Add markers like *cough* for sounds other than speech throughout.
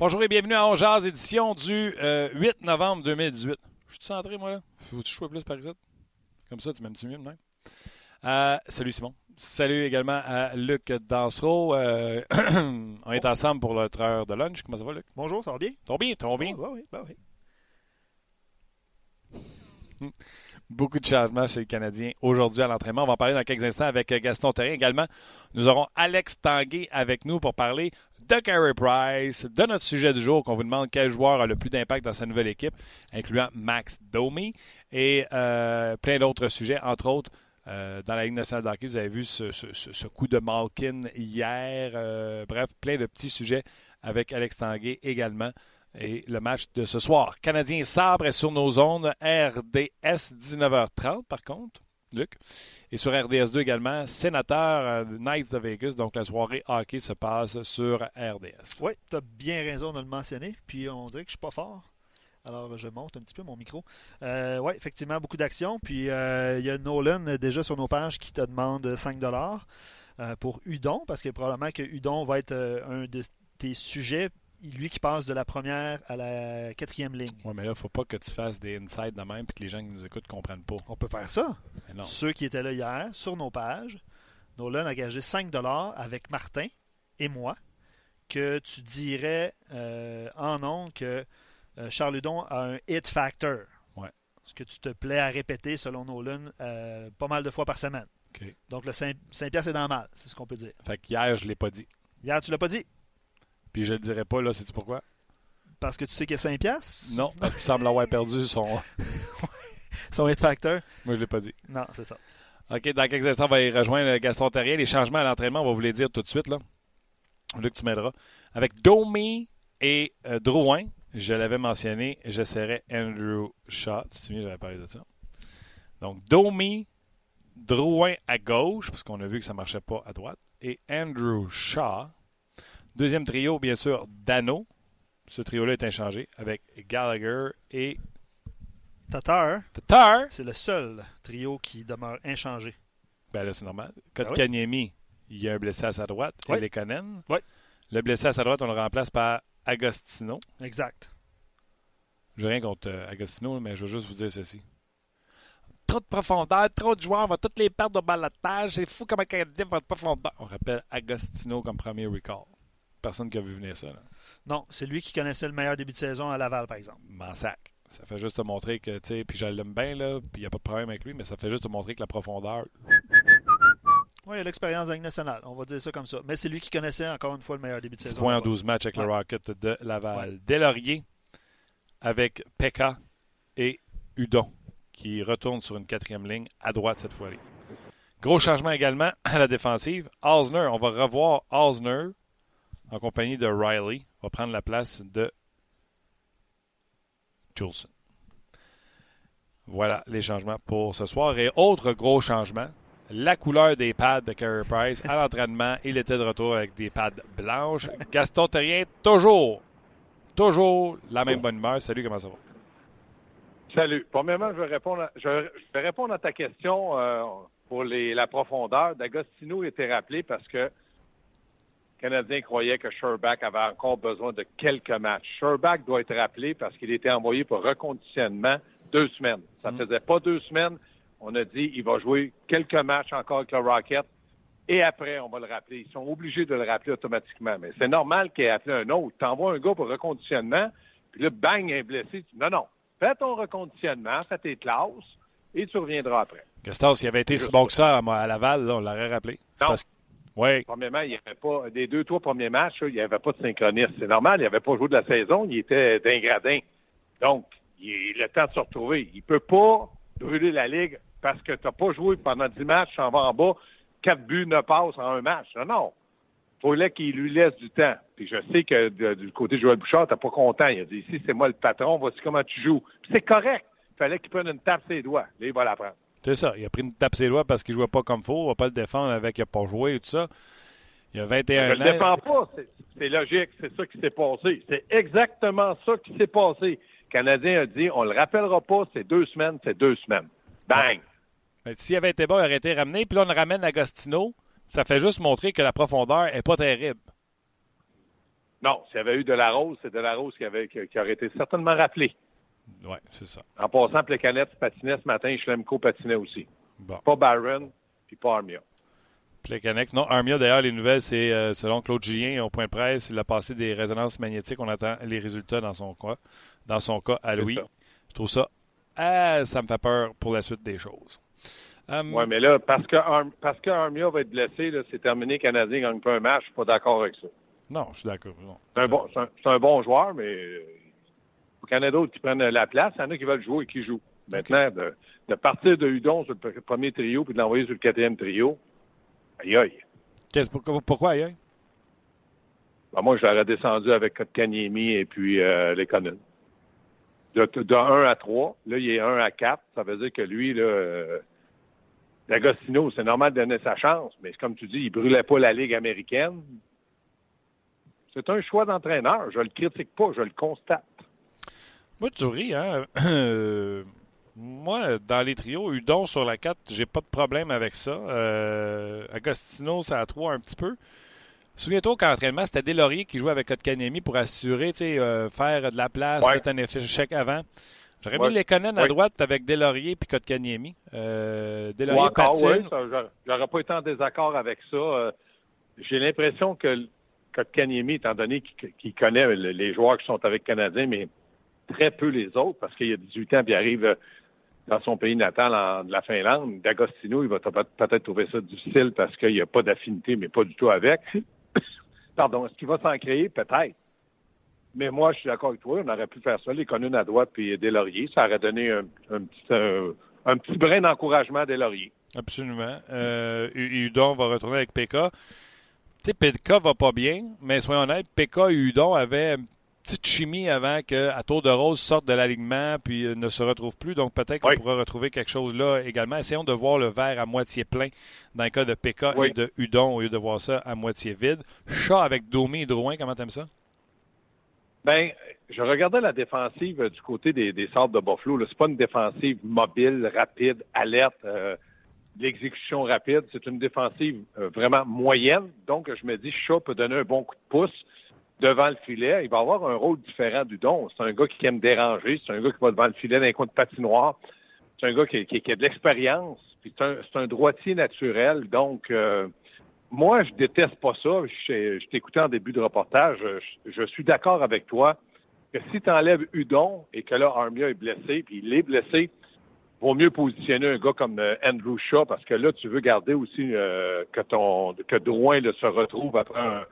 Bonjour et bienvenue à Ongeaz, édition du euh, 8 novembre 2018. Je suis centré, moi, là? Faut que tu choisis plus par exemple? Comme ça, tu m'aimes-tu mieux, même? Euh, salut Simon. Salut également à Luc Dansereau. Euh, *clears throat* on est ensemble pour notre heure de lunch. Comment ça va, Luc? Bonjour, ça va bien? Ça va bien, ça va bien? Oh, oui, oui, oui. Beaucoup de changements chez les Canadiens aujourd'hui à l'entraînement. On va en parler dans quelques instants avec Gaston Terrien également. Nous aurons Alex Tanguay avec nous pour parler de Carey Price, de notre sujet du jour qu'on vous demande quel joueur a le plus d'impact dans sa nouvelle équipe, incluant Max Domi et euh, plein d'autres sujets, entre autres. Euh, dans la Ligue nationale d'hockey, vous avez vu ce, coup de Malkin hier. Euh, bref, plein de petits sujets avec Alex Tanguay également. Et le match de ce soir. Canadien Sabre est sur nos zones. RDS 19h30 par contre. Luc. Et sur RDS2 également, Sénateur euh, Knights de Vegas. Donc la soirée hockey se passe sur RDS. Oui, tu as bien raison de le mentionner. Puis on dirait que je suis pas fort. Alors je monte un petit peu mon micro. Euh, oui, effectivement, beaucoup d'actions. Puis euh, il y a Nolan déjà sur nos pages qui te demande 5 euh, pour Udon, parce que probablement que Udon va être un de tes sujets lui qui passe de la première à la quatrième ligne. Oui, mais là, il ne faut pas que tu fasses des insides de même et que les gens qui nous écoutent ne comprennent pas. On peut faire ça. Mais non. Ceux qui étaient là hier, sur nos pages, Nolan a gagé 5 avec Martin et moi, que tu dirais euh, en ondes que euh, Charles Hudon a un hit factor. Ouais. Ce que tu te plais à répéter, selon Nolan, euh, pas mal de fois par semaine. Donc le 5, piastres est dans le mal, c'est ce qu'on peut dire. Fait qu'hier, je ne l'ai pas dit. Hier, tu l'as pas dit. Puis je le dirai pas, là, sais-tu pourquoi? Parce que tu sais qu'il y a 5 piastres? Non, parce qu'il semble avoir perdu son. *laughs* Son hit factor? Moi, je l'ai pas dit. Non, c'est ça. OK, dans quelques instants, on va y rejoindre Gaston Terrien. Les changements à l'entraînement, on va vous les dire tout de suite, là. Luc, tu m'aideras. Avec Domi et euh, Drouin, je l'avais mentionné, je serais Andrew Shaw. Tu te souviens, j'avais parlé de ça. Donc, Domi, Drouin à gauche, parce qu'on a vu que ça ne marchait pas à droite, et Andrew Shaw. Deuxième trio, bien sûr, Dano. Ce trio-là est inchangé avec Gallagher et Tatar, Tatar. c'est le seul trio qui demeure inchangé. Ben là, c'est normal. Ben oui. Kotkaniemi, il y a un blessé à sa droite. Oui. Et Lekonen. Oui. Le blessé à sa droite, on le remplace par Agostino. Exact. Je n'ai rien contre euh, Agostino, mais je veux juste vous dire ceci. Trop de profondeur, trop de joueurs, on va toutes les perdre de balotage. C'est fou comme un Canadien va de profondeur. On rappelle Agostino comme premier recall. Personne qui a vu venir ça. Là. Non, c'est lui qui connaissait le meilleur début de saison à Laval, par exemple. M'en sac. Ça fait juste te montrer que, tu sais, puis je l'aime bien, là, puis il n'y a pas de problème avec lui, mais ça fait juste te montrer que la profondeur, Oui, il a l'expérience de la Ligue nationale, on va dire ça comme ça. Mais c'est lui qui connaissait encore une fois le meilleur début de 10 saison. points en là-bas. 12 matchs avec le. Rocket de Laval. Ouais. Delaurier avec Pekka et Udon qui retourne sur une quatrième ligne à droite cette fois-là. Gros changement également à la défensive. Osner, on va revoir Osner en compagnie de Riley. va prendre la place de Juleson. Voilà les changements pour ce soir. Et autre gros changement, la couleur des pads de Carey Price à l'entraînement. Il était de retour avec des pads blanches. Gaston Terrien, toujours, toujours la même bonne humeur. Salut, comment ça va? Salut. Premièrement, je vais répondre à, ta question euh, pour la profondeur. D'Agostino était rappelé parce que Canadien croyait que Sherback avait encore besoin de quelques matchs. Sherback doit être rappelé parce qu'il était envoyé pour reconditionnement deux semaines. Ça faisait pas deux semaines. On a dit il va jouer quelques matchs encore avec le Rocket et après, on va le rappeler. Ils sont obligés de le rappeler automatiquement. Mais c'est normal qu'il ait appelé un autre. Tu envoies un gars pour reconditionnement, puis là, bang, il est blessé. Non, non. Fais ton reconditionnement, fais tes classes, et tu reviendras après. Gaston, s'il avait été si bon que ça à Laval, là, on l'aurait rappelé. Non. Parce... Oui. Premièrement, il n'y avait pas, des deux, trois premiers matchs, il n'y avait pas de synchronisme. C'est normal, il n'avait pas joué de la saison, il était d'un gradin. Donc, il a le temps de se retrouver. Il ne peut pas brûler la Ligue parce que tu n'as pas joué pendant 10 matchs, en va en bas, quatre buts ne passent en un match. Non, non. Il qu'il lui laisse du temps. Puis je sais que du côté de Joël Bouchard, t'es pas content. Il a dit ici, c'est moi le patron, voici comment tu joues. C'est correct. Il fallait qu'il prenne une tape ses doigts. Là, il va la prendre. C'est ça. Il a pris une tape ses doigts parce qu'il jouait pas comme faut. On va pas le défendre avec il n'a pas joué et tout ça. Il a 21 ans. Je le défends pas. C'est logique. C'est ça qui s'est passé. C'est exactement ça qui s'est passé. Le Canadien a dit, on le rappellera pas, c'est deux semaines, c'est deux semaines. Bang! Ben, s'il avait été bon, il aurait été ramené. Puis là, on le ramène Agostino. Ça fait juste montrer que la profondeur n'est pas terrible. Non, s'il y avait eu de la rose, c'est de la rose qui, avait, qui, aurait été certainement rappelé. Oui, c'est ça. En passant, Plekanec patinait ce matin, Schlemko patinait aussi. Pas Barron, puis pas Armia. Plekanec, non. Armia, d'ailleurs, les nouvelles, c'est euh, selon Claude Julien, au point de presse, il a passé des résonances magnétiques. On attend les résultats dans son cas, dans son cas à Louis. Je trouve ça, ah, ça me fait peur pour la suite des choses. Um, oui, mais là, parce que, parce que Armia va être blessé, c'est terminé, Canadien ne gagne pas un match, je suis pas d'accord avec ça. Non, je suis d'accord. C'est un, bon, un, bon joueur, mais il y en a d'autres qui prennent la place, il y en a qui veulent jouer et qui jouent. Maintenant, de, partir de Hudon sur le premier trio puis de l'envoyer sur le quatrième trio, aïe aïe. Pourquoi, pourquoi aïe aïe? Ben, moi, je l'aurais descendu avec Kanyemi et puis euh, les Conan. De, de 1 à 3, là, il est 1 à 4. Ça veut dire que lui, là, euh, D'Agostino, c'est normal de donner sa chance, mais comme tu dis, il brûlait pas la Ligue américaine. C'est un choix d'entraîneur. Je le critique pas, je le constate. Moi, tu ris, hein? *clears throat* moi, dans les trios, Udon sur la 4, j'ai pas de problème avec ça. Euh, Agostino, c'est à 3 un petit peu. Souviens-toi qu'en entraînement, c'était Delaurier qui jouait avec Kotkanemi pour assurer, tu sais, euh, faire de la place, mettre un échec avant. J'aurais mis les Conan à droite avec Delaurier et Kotkaniemi. Euh, Delaurier patine. J'aurais pas été en désaccord avec ça. Euh, j'ai l'impression que Kotkaniemi, étant donné qu'il connaît les joueurs qui sont avec Canadiens, mais très peu les autres, parce qu'il y a 18 ans, puis il arrive euh, dans son pays natal, en, de la Finlande. D'Agostino, il va peut-être trouver ça difficile parce qu'il n'y a pas d'affinité, mais pas du tout avec. *coughs* Pardon, est-ce qu'il va s'en créer? Peut-être. Mais moi, je suis d'accord avec toi. On aurait pu faire ça, les communes à droite puis des lauriers. Ça aurait donné un, petit, un, petit brin d'encouragement des lauriers. Absolument. Euh, Udon va retourner avec PK. Tu sais, PK va pas bien, mais soyons honnêtes, PK et Udon avaient petite chimie avant qu'à Tour de Rose sorte de l'alignement puis euh, ne se retrouve plus. Donc peut-être qu'on pourra retrouver quelque chose là également. Essayons de voir le verre à moitié plein dans le cas de PK et de Udon au lieu de voir ça à moitié vide. Chat avec Domi et Drouin, comment t'aimes ça? Ben, je regardais la défensive du côté des, des Sables de Buffalo. C'est pas une défensive mobile, rapide, alerte, euh, l'exécution rapide. C'est une défensive euh, vraiment moyenne. Donc, je me dis, Shaw peut donner un bon coup de pouce devant le filet. Il va avoir un rôle différent du don. C'est un gars qui aime déranger. C'est un gars qui va devant le filet dans un coin de patinoire. C'est un gars qui, a de l'expérience. c'est un, droitier naturel. Donc, euh, moi, je déteste pas ça. Je, je t'écoutais en début de reportage. Je, suis d'accord avec toi que si tu enlèves Udon et que là, Armia est blessé, puis il est blessé, vaut mieux positionner un gars comme euh, Andrew Shaw parce que là, tu veux garder aussi euh, que ton que Drouin se retrouve après un,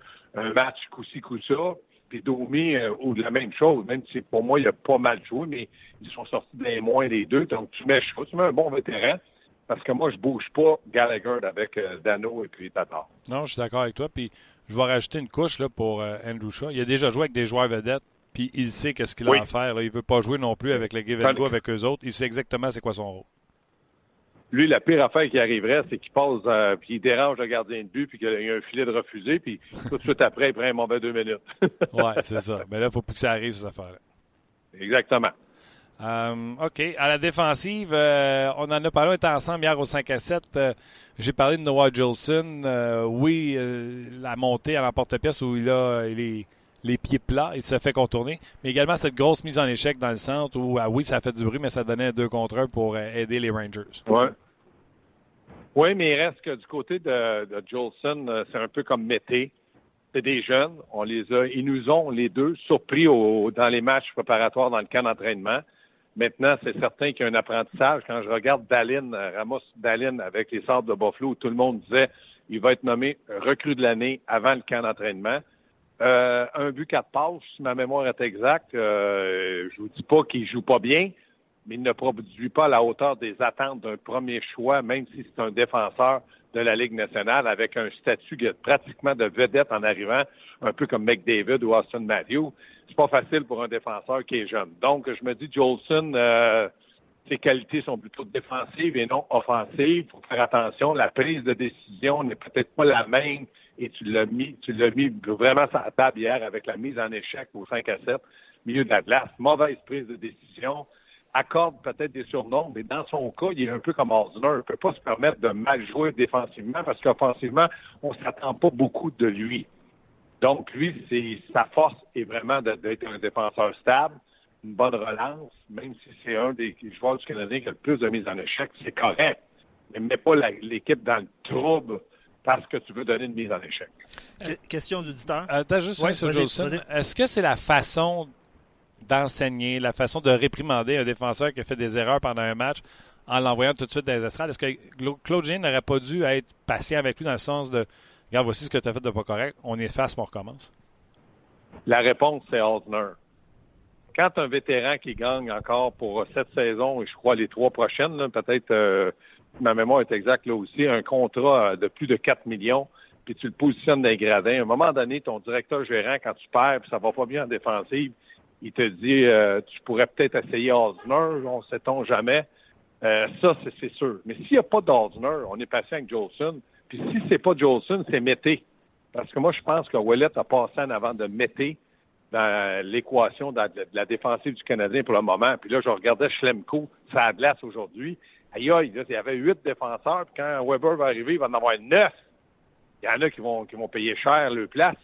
match coup-ci, coup-ça. Puis Domi, euh, ou de la même chose, même si pour moi, il a pas mal joué, mais ils sont sortis des moins les deux. Donc, tu mets tu mets un bon vétéran parce que moi, je bouge pas Gallagher avec euh, Dano et puis Tatar. Non, je suis d'accord avec toi. Puis je vais rajouter une couche là, pour euh, Andrew Shaw. Il a déjà joué avec des joueurs vedettes, puis il sait qu'est-ce qu'il a à faire. Là. Il veut pas jouer non plus avec le give and go avec eux autres. Il sait exactement c'est quoi son rôle. Lui, la pire affaire qui arriverait, c'est qu'il passe, euh, puis il dérange le gardien de but, puis qu'il y a un filet de refusé, puis tout de suite après, il prend un mauvais deux minutes. *laughs* oui, *laughs* c'est ça. Mais là, il faut plus que ça arrive, cette affaire-là. Exactement. Euh, OK. À la défensive, euh, on en a parlé, on était ensemble hier au 5 à 7. Euh, j'ai parlé de Noah Jolson. oui, la montée à l'emporte-pièce où il a les, les, pieds plats, il se fait contourner. Mais également cette grosse mise en échec dans le centre où, ah oui, ça fait du bruit, mais ça donnait un 2 contre 1 pour aider les Rangers. Oui. Oui, mais il reste que du côté de, Jolson, euh, c'est un peu comme Mété. C'est des jeunes. On les a, ils nous ont les deux surpris dans les matchs préparatoires dans le camp d'entraînement. Maintenant, c'est certain qu'il y a un apprentissage. Quand je regarde Dalin, euh, Ramos Dalin avec les Sables de Buffalo, tout le monde disait il va être nommé recrue de l'année avant le camp d'entraînement. Euh, un but, quatre passes, si ma mémoire est exacte. Euh, je vous dis pas qu'il joue pas bien, mais il ne produit pas à la hauteur des attentes d'un premier choix, même si c'est un défenseur de la Ligue nationale avec un statut pratiquement de vedette en arrivant, un peu comme McDavid ou Austin Matthews. C'est pas facile pour un défenseur qui est jeune. Donc, je me dis, Jolson, euh, ses qualités sont plutôt défensives et non offensives. Il faut faire attention. La prise de décision n'est peut-être pas la même et tu l'as mis, tu l'as mis vraiment sur la table hier avec la mise en échec au 5 à 7, milieu de la glace. Mauvaise prise de décision accorde peut-être des surnoms, mais dans son cas, il est un peu comme Osner. Il ne peut pas se permettre de mal jouer défensivement parce qu'offensivement, on ne s'attend pas beaucoup de lui. Donc, lui, c'est sa force est vraiment d'être un défenseur stable, une bonne relance, même si c'est un des joueurs du Canadien qui a le plus de mise en échec, c'est correct. Mais mets pas l'équipe dans le trouble parce que tu veux donner une mise en échec. Question d'auditeur? Attends juste ouais, sur Est-ce que c'est la façon d'enseigner, la façon de réprimander un défenseur qui a fait des erreurs pendant un match en l'envoyant tout de suite dans les estrades. Est-ce que Claude Jean n'aurait pas dû être patient avec lui dans le sens de Regarde, voici ce que tu as fait de pas correct, on efface, on recommence? La réponse, c'est Osner. Quand un vétéran qui gagne encore pour cette saison, et je crois les trois prochaines, peut-être, euh, ma mémoire est exacte là aussi, un contrat de plus de 4 millions, puis tu le positionnes dans les gradins. À un moment donné, ton directeur gérant, quand tu perds, puis ça va pas bien en défensive, il te dit euh, tu pourrais peut-être essayer Osner, on sait-on jamais. Euh, ça, c'est sûr. Mais s'il n'y a pas d'Osner, on est passé avec Jolson. Puis si c'est pas Jolson, c'est Mété. Parce que moi, je pense que Ouellet a passé en avant de Mété dans l'équation de, la défensive du Canadien pour le moment. Puis là, je regardais Schlemko, ça a glace aujourd'hui. Aïe, aïe, il y avait huit défenseurs. Puis quand Weber va arriver, il va en avoir neuf. Il y en a qui vont, qui vont payer cher le place.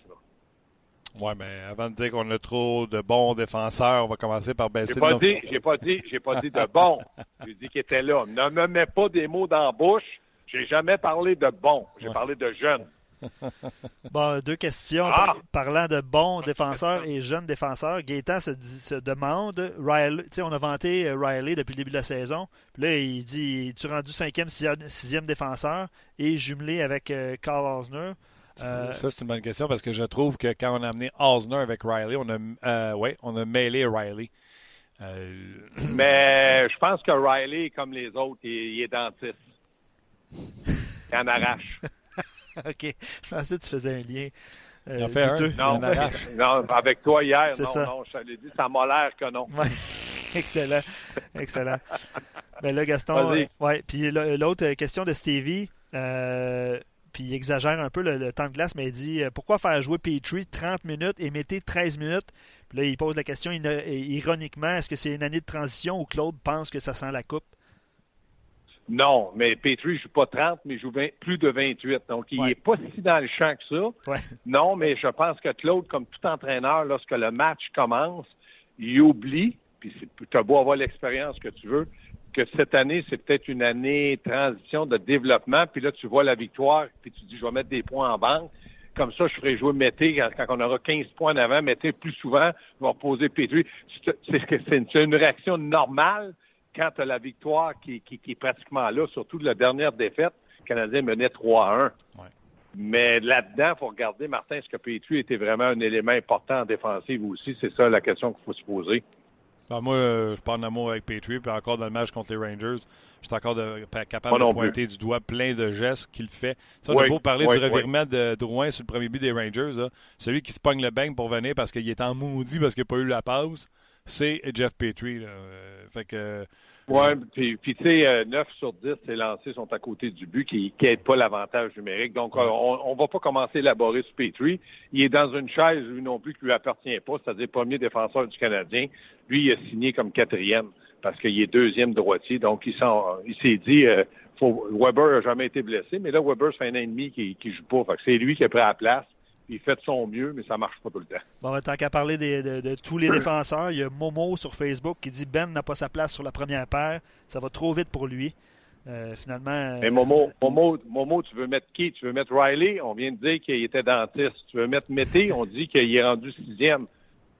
Oui, mais avant de dire qu'on a trop de bons défenseurs, on va commencer par baisser. J'ai pas, dit, j'ai pas dit, j'ai pas dit de bons. J'ai dit qu'ils étaient là. Ne me mets pas des mots dans la bouche. J'ai jamais parlé de bons. J'ai parlé de jeunes. *laughs* Bon, deux questions. Ah! Parlant de bons défenseurs et jeunes défenseurs, Gaétan se, se demande, Riley, on a vanté euh, Riley depuis le début de la saison. Puis là, il dit, tu rendu cinquième, sixième, défenseur et jumelé avec euh, Carl Osner. Euh, ça, c'est une bonne question parce que je trouve que quand on a amené Osner avec Riley, on a, euh, ouais, on a mêlé Riley. Euh, Mais *clears throat* je pense que Riley, comme les autres, il, est dentiste. Il en arrache. *laughs* *laughs* OK. Je pensais que tu faisais un lien. il en fait un. Non, *laughs* non, avec toi hier, non, ça. non, je t'avais dit, ça m'a l'air que non. *laughs* Excellent. Excellent. Mais là, Gaston, ouais. Puis l'autre question de Stevie, euh, puis il exagère un peu le, temps de glace, mais il dit euh, pourquoi faire jouer Petrie 30 minutes et mettez 13 minutes? Puis là, il pose la question ironiquement est-ce que c'est une année de transition ou Claude pense que ça sent la coupe? Non, mais Petrie joue pas 30, mais il joue plus de 28. Donc, il n'est pas si dans le champ que ça. Non, mais je pense que Claude, comme tout entraîneur, lorsque le match commence, il oublie, puis tu as beau avoir l'expérience que tu veux, que cette année, c'est peut-être une année transition de développement, puis là, tu vois la victoire, puis tu dis, je vais mettre des points en banque. Comme ça, je ferai jouer Mété quand, on aura 15 points en avant. Mété, plus souvent, va reposer Pétri. C'est une réaction normale quand tu as la victoire qui, est pratiquement là, surtout de la dernière défaite. Le Canadien menait 3 à 1. Mais là-dedans, il faut regarder, Martin, est-ce que Pétri était vraiment un élément important en défensive aussi? C'est ça la question qu'il faut se poser. Ben, moi, euh, je parle d'amour avec Patriot, puis encore dans le match contre les Rangers, je suis encore capable de pointer du doigt plein de gestes qu'il fait. Ça, on a beau parler du revirement de Drouin sur le premier but des Rangers. Celui qui se pogne le bang pour venir parce qu'il est en maudit parce qu'il n'a pas eu la pause, c'est Jeff Petrie. Euh, fait que oui, puis, puis tu sais, 9 euh, sur 10, ces lancers sont à côté du but qui n'aident pas l'avantage numérique. Donc, on ne va pas commencer à élaborer ce Petrie. Il est dans une chaise, lui non plus, qui lui appartient pas, c'est-à-dire premier défenseur du Canadien. Lui, il a signé comme quatrième parce qu'il est deuxième droitier. Donc, il s'est dit, euh, faut, Weber n'a jamais été blessé, mais là, Weber, c'est un ennemi qui ne joue pas. C'est lui qui a pris la place il fait de son mieux, mais ça marche pas tout le temps. Bon, tant qu'à parler de, tous les défenseurs, il y a Momo sur Facebook qui dit Ben n'a pas sa place sur la première paire. Ça va trop vite pour lui. Euh, finalement. Mais Momo, Momo, Momo, tu veux mettre qui? Tu veux mettre Riley? On vient de dire qu'il était dentiste. Tu veux mettre Mété? *laughs* On dit qu'il est rendu sixième.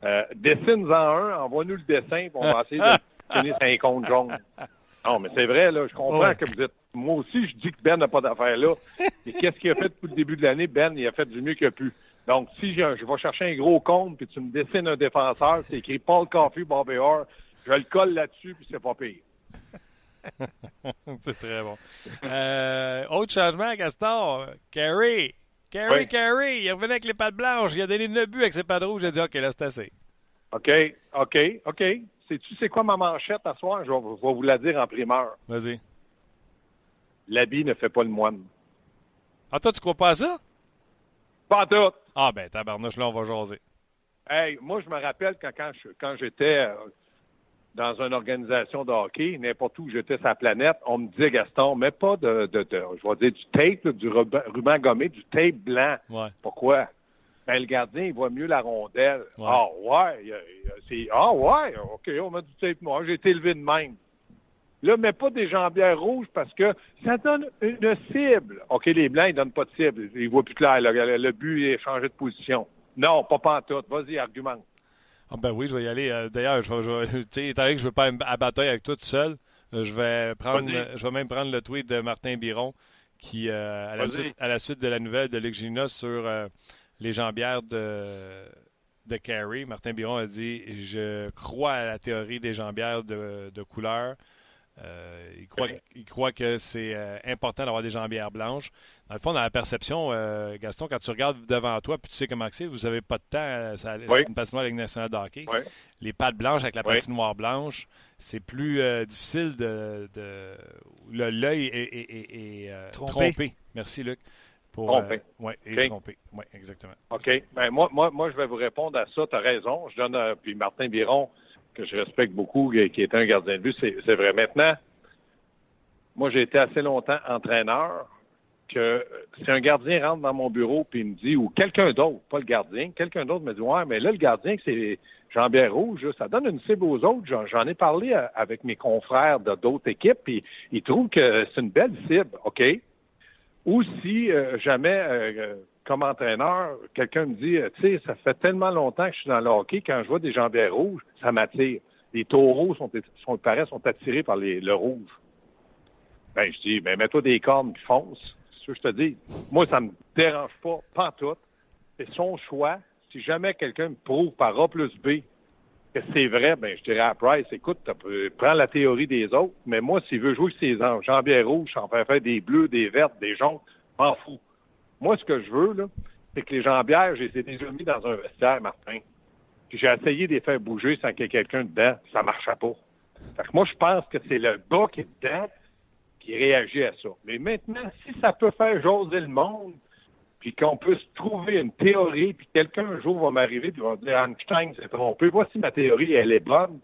Euh, Dessine-en un, envoie-nous le dessin, puis on va essayer de *laughs* finir un compte jaune. Non, mais c'est vrai, là. Je comprends Ouais. que vous êtes. Moi aussi, je dis que Ben n'a pas d'affaires là. *laughs* Et qu'est-ce qu'il a fait depuis le début de l'année? Ben, il a fait du mieux qu'il a pu. Donc, si un- je vais chercher un gros compte, puis tu me dessines un défenseur, c'est écrit Paul Coffey, Bobby Orr, je le colle là-dessus, puis c'est pas pire. *laughs* C'est très bon. Euh, autre changement, Gaston. Carey. Carey, Oui. Carey. Il revenait avec les pattes blanches. Il a donné 9 buts avec ses pattes rouges. J'ai dit, OK, là, c'est assez. OK, OK, OK. Sais-tu c'est quoi ma manchette à soir? Je vais, je vais vous la dire en primeur. Vas-y. L'habit ne fait pas le moine. Ah, toi, tu crois pas à ça? Pas en tout. Ah, ben, tabarnouche, là, on va jaser. Hey, moi, je me rappelle quand, quand, je- quand j'étais euh, dans une organisation de hockey, n'importe où j'étais sur la planète, on me disait, Gaston, mets pas de, de, de- je vais dire du tape, là, du ruban, ruban gommé, du tape blanc. Ouais. Pourquoi? Ben, le gardien, il voit mieux la rondelle. Ouais. Ah, ouais. c'est, ah, ouais. OK, on met du tape noir. J'ai été élevé de même. Là, mets pas des jambières rouges parce que ça donne une cible. OK, les blancs, ils donnent pas de cible. Ils voient plus clair. Le, but est changé de position. Non, pas pantoute. Vas-y, argumente. Ah, ben oui, je vais y aller. Euh, D'ailleurs, je sais, étant donné que je ne veux pas à bataille avec toi tout seul, euh, je vais prendre, je vais même prendre le tweet de Martin Biron qui, euh, à, la suite, à la suite de la nouvelle de Luc Gina sur euh, les jambières de, de Carey, Martin Biron a dit Je crois à la théorie des jambières de, de couleur. Euh, il, croit, Oui. il croit que c'est euh, important d'avoir des jambières blanches. Dans le fond, dans la perception, euh, Gaston, quand tu regardes devant toi, puis tu sais comment que c'est, vous n'avez pas de temps, ça- Oui. c'est une patinoire Ligue nationale de hockey. Oui. Les pattes blanches avec la Oui. patinoire blanche, c'est plus euh, difficile de. de le- L'œil est, est- est- est, euh, Trompé. trompé. Merci, Luc. Pour, Trompé. euh, ouais, et OK. trompé. Oui, exactement. OK. Ben, moi, moi, moi, je vais vous répondre à ça. Tu as raison. Je donne, euh, puis Martin Biron, que je respecte beaucoup, qui est un gardien de but, c'est c'est vrai. Maintenant, moi, j'ai été assez longtemps entraîneur que si un gardien rentre dans mon bureau puis il me dit, ou quelqu'un d'autre, pas le gardien, quelqu'un d'autre me dit, ouais, mais là, le gardien, c'est Jean-Pierre Rouge, ça donne une cible aux autres. J'en j'en ai parlé euh, avec mes confrères de d'autres équipes, puis ils trouvent que c'est une belle cible, OK? Ou si euh, jamais, euh, euh, comme entraîneur, quelqu'un me dit, euh, tu sais, ça fait tellement longtemps que je suis dans le hockey, quand je vois des jambières rouges, ça m'attire. Les taureaux sont, sont, paraît, sont attirés par les, le rouge. Ben, je dis, ben, mets-toi des cornes puis fonce. C'est ce que je te dis. Moi, ça me dérange pas, pas tout. C'est son choix. Si jamais quelqu'un me prouve par A plus B c'est vrai, ben, je dirais à Price, écoute, prends la théorie des autres, mais moi, s'il veut jouer ses jambières rouges, en faire faire des bleus, des vertes, des jaunes, m'en fous. Moi, ce que je veux, là, c'est que les jambières, je les ai déjà mis dans un vestiaire, Martin. J'ai essayé de les faire bouger sans qu'il y ait quelqu'un dedans. Ça marchait pas. Fait que moi, je pense que c'est le gars qui est dedans qui réagit à ça. Mais maintenant, si ça peut faire jaser le monde, puis qu'on peut se trouver une théorie, puis quelqu'un un jour va m'arriver puis va me dire Einstein s'est trompé. Voici ma théorie, elle est bonne.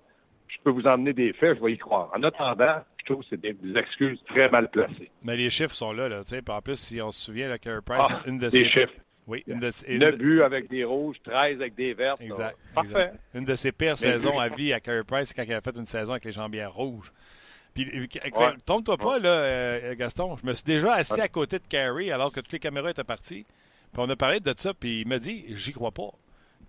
Je peux vous emmener des faits, je vais y croire. En attendant, je trouve que c'est des, des excuses très mal placées. Mais les chiffres sont là. là tu sais. Puis en plus, si on se souvient, là, Carey Price, Ah, une de des ses. chiffres. Oui, une de, une 9 de- buts avec des rouges, 13 avec des vertes. Exact. Parfait. exact. Une de ses pires Mais saisons à vie à Carey Price, c'est quand il a fait une saison avec les jambières rouges. Puis, euh, Ouais. trompe-toi pas, là, euh, Gaston. Je me suis déjà assis à côté de Carey alors que toutes les caméras étaient parties. Puis on a parlé de ça, puis il m'a dit J'y crois pas.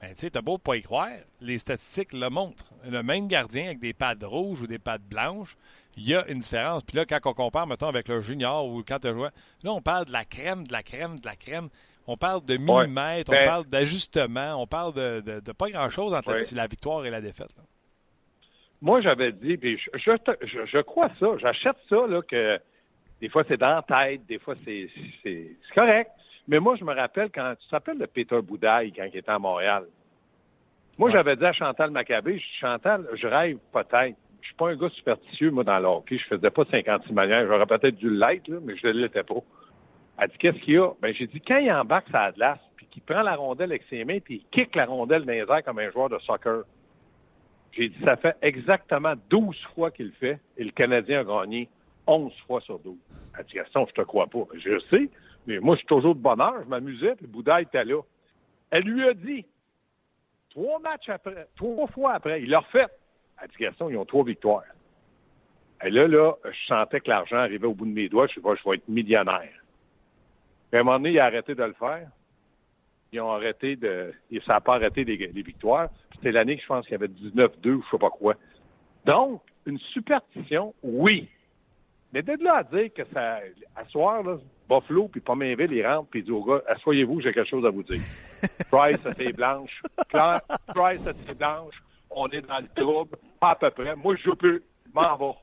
Ben, tu sais, t'as beau pas y croire, les statistiques le montrent. Le même gardien avec des pattes rouges ou des pattes blanches, il y a une différence. Puis là, quand on compare, mettons, avec le junior ou quand tu joué, là, on parle de la crème, de la crème, de la crème. On parle de millimètres, on Ben- parle d'ajustement, on parle de, de- de pas grand-chose entre la- victoire et la défaite. là. Moi, j'avais dit, puis je, je, te- je- je crois ça, j'achète ça, là, que des fois c'est dans la tête, des fois c'est c'est- c'est correct. Mais moi, je me rappelle quand tu te rappelles de Peter Boudaille quand il était à Montréal? Moi, Ouais. j'avais dit à Chantal Maccabé, je dis, Chantal, je rêve peut-être. Je suis pas un gars superstitieux, moi, dans le hockey. Je faisais pas 56 manières. J'aurais peut-être dû l'être, là, mais je ne l'étais pas. Elle dit, qu'est-ce qu'il y a? Ben, j'ai dit, quand il embarque sa glace, puis qu'il prend la rondelle avec ses mains, puis il kick la rondelle dans les airs comme un joueur de soccer. J'ai dit, ça fait exactement 12 fois qu'il fait, et le Canadien a gagné 11 fois sur 12. Elle dit, Gaston, je te crois pas. Je sais, mais moi, je suis toujours de bonne heure, je m'amusais, puis Bouddha était là. Elle lui a dit, trois matchs après, trois fois après, il l'a refait. Elle dit, Gaston, ils ont trois victoires. Et là, là, je sentais que l'argent arrivait au bout de mes doigts. Je, je vais être millionnaire. À un moment donné, il a arrêté de le faire. Ils ont arrêté de. Ça n'a pas arrêté les, victoires. C'était l'année que je pense qu'il y avait 19-2 ou je sais pas quoi. Donc, une superstition, oui. Mais d'être là à dire que ça. À soir, là, Buffalo puis Pomainville, ils rentrent puis ils disent aux gars, asseyez-vous, j'ai quelque chose à vous dire. *laughs* Price, c'est blanche. Claire, Price, c'est blanche. On est dans le trouble. Pas à peu près. Moi, je joue plus. M'en va.